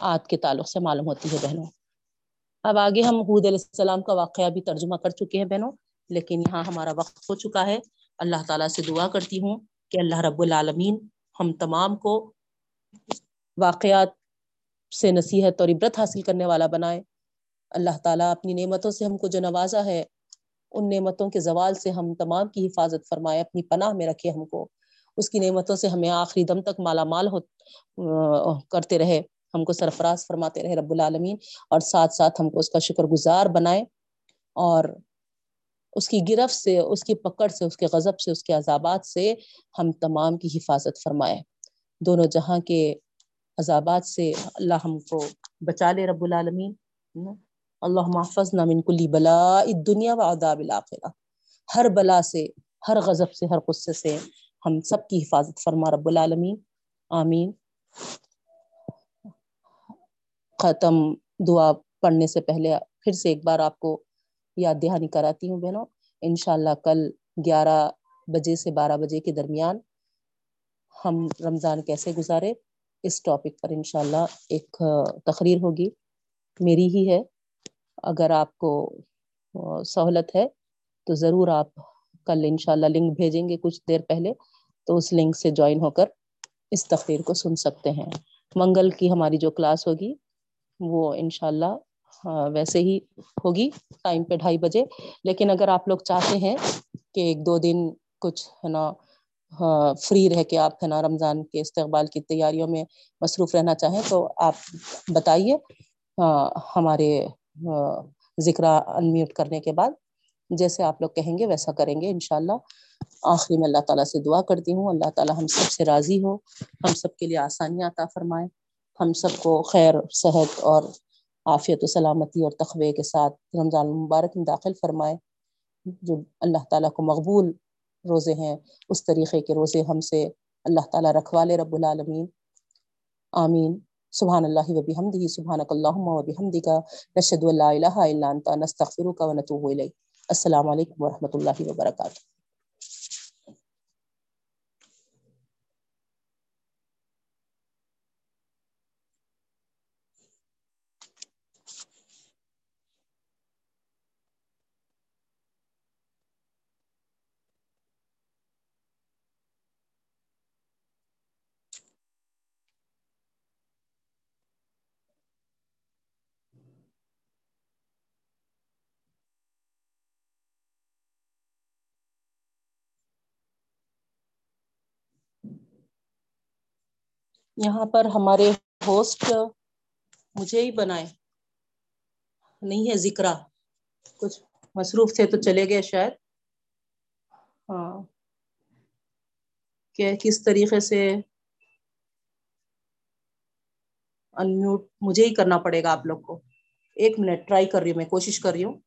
آت کے تعلق سے معلوم ہوتی ہے بہنوں۔ اب آگے ہم حود علیہ السلام کا واقعہ بھی ترجمہ کر چکے ہیں بہنوں، لیکن یہاں ہمارا وقت ہو چکا ہے۔ اللہ تعالیٰ سے دعا کرتی ہوں کہ اللہ رب العالمین ہم تمام کو واقعات سے نصیحت اور عبرت حاصل کرنے والا بنائے۔ اللہ تعالیٰ اپنی نعمتوں سے ہم کو جو نوازا ہے، ان نعمتوں کے زوال سے ہم تمام کی حفاظت فرمائے، اپنی پناہ میں رکھے ہم کو۔ اس کی نعمتوں سے ہمیں آخری دم تک مالا مال ہو کرتے رہے۔ ہم کو سرفراز فرماتے رہے رب العالمین اور ساتھ ساتھ ہم کو اس کا شکر گزار بنائے اور اس کی گرفت سے، اس کی پکڑ سے، اس کے غضب سے، اس کے عذابات سے ہم تمام کی حفاظت فرمائے۔ دونوں جہاں کے عذابات سے اللہ ہم کو بچا لے رب العالمین۔ اللہ محفظ من کلی بلا دنیا و عذاب الآخرہ ہر بلا سے، ہر غضب سے، ہر غصے سے ہم سب کی حفاظت فرما رب العالمین۔ آمین۔ ختم دعا پڑھنے سے پہلے پھر سے ایک بار آپ کو یاد دہانی کراتی ہوں بہنوں۔ انشاءاللہ کل گیارہ بجے سے بارہ بجے کے درمیان ہم رمضان کیسے گزارے اس ٹاپک پر انشاءاللہ ایک تقریر ہوگی۔ میری ہی ہے۔ اگر آپ کو سہولت ہے تو ضرور آپ کل انشاءاللہ لنک بھیجیں گے کچھ دیر پہلے تو اس لنک سے جوائن ہو کر اس تقریر کو سن سکتے ہیں۔ منگل کی ہماری جو کلاس ہوگی وہ انشاء اللہ ہاں، ویسے ہی ہوگی، ٹائم پہ ڈھائی بجے۔ لیکن اگر آپ لوگ چاہتے ہیں کہ ایک دو دن کچھ، ہے نا ہاں، فری رہ کے آپ، ہے نا، رمضان کے استقبال کی تیاریوں میں مصروف رہنا چاہیں تو آپ بتائیے ہاں، ہمارے ذکر انمیوٹ کرنے کے بعد۔ جیسے آپ لوگ کہیں گے، ویسا کریں گے انشاء اللہ آخری میں اللہ تعالی سے دعا کرتی ہوں۔ اللہ تعالی ہم سب سے راضی ہو، ہم سب کے لیے آسانیاں عطا فرمائے۔ ہم سب کو خیر، صحت اور عافیت و سلامتی اور تخوے کے ساتھ رمضان المبارک میں داخل فرمائے، جو اللہ تعالی کو مقبول روزے ہیں، اس طریقے کے روزے ہم سے اللہ تعالی رکھوالے رب العالمین۔ آمین۔ سبحان اللہ و بحمدہ، سبحانک اللہم و بحمدک، نشہد ان لا الہ الا انت، نستغفرک و نتوب الیک۔ السلام علیکم ورحمۃ اللہ وبرکاتہ۔ یہاں پر ہمارے ہوسٹ مجھے ہی بنائے۔ نہیں ہے ذکرا کچھ مصروف تھے تو چلے گئے شاید۔ ہاں۔ کہ کس طریقے سے انمیوٹ مجھے ہی کرنا پڑے گا آپ لوگ کو۔ ایک منٹ ٹرائی کر رہی ہوں میں، کوشش کر رہی ہوں۔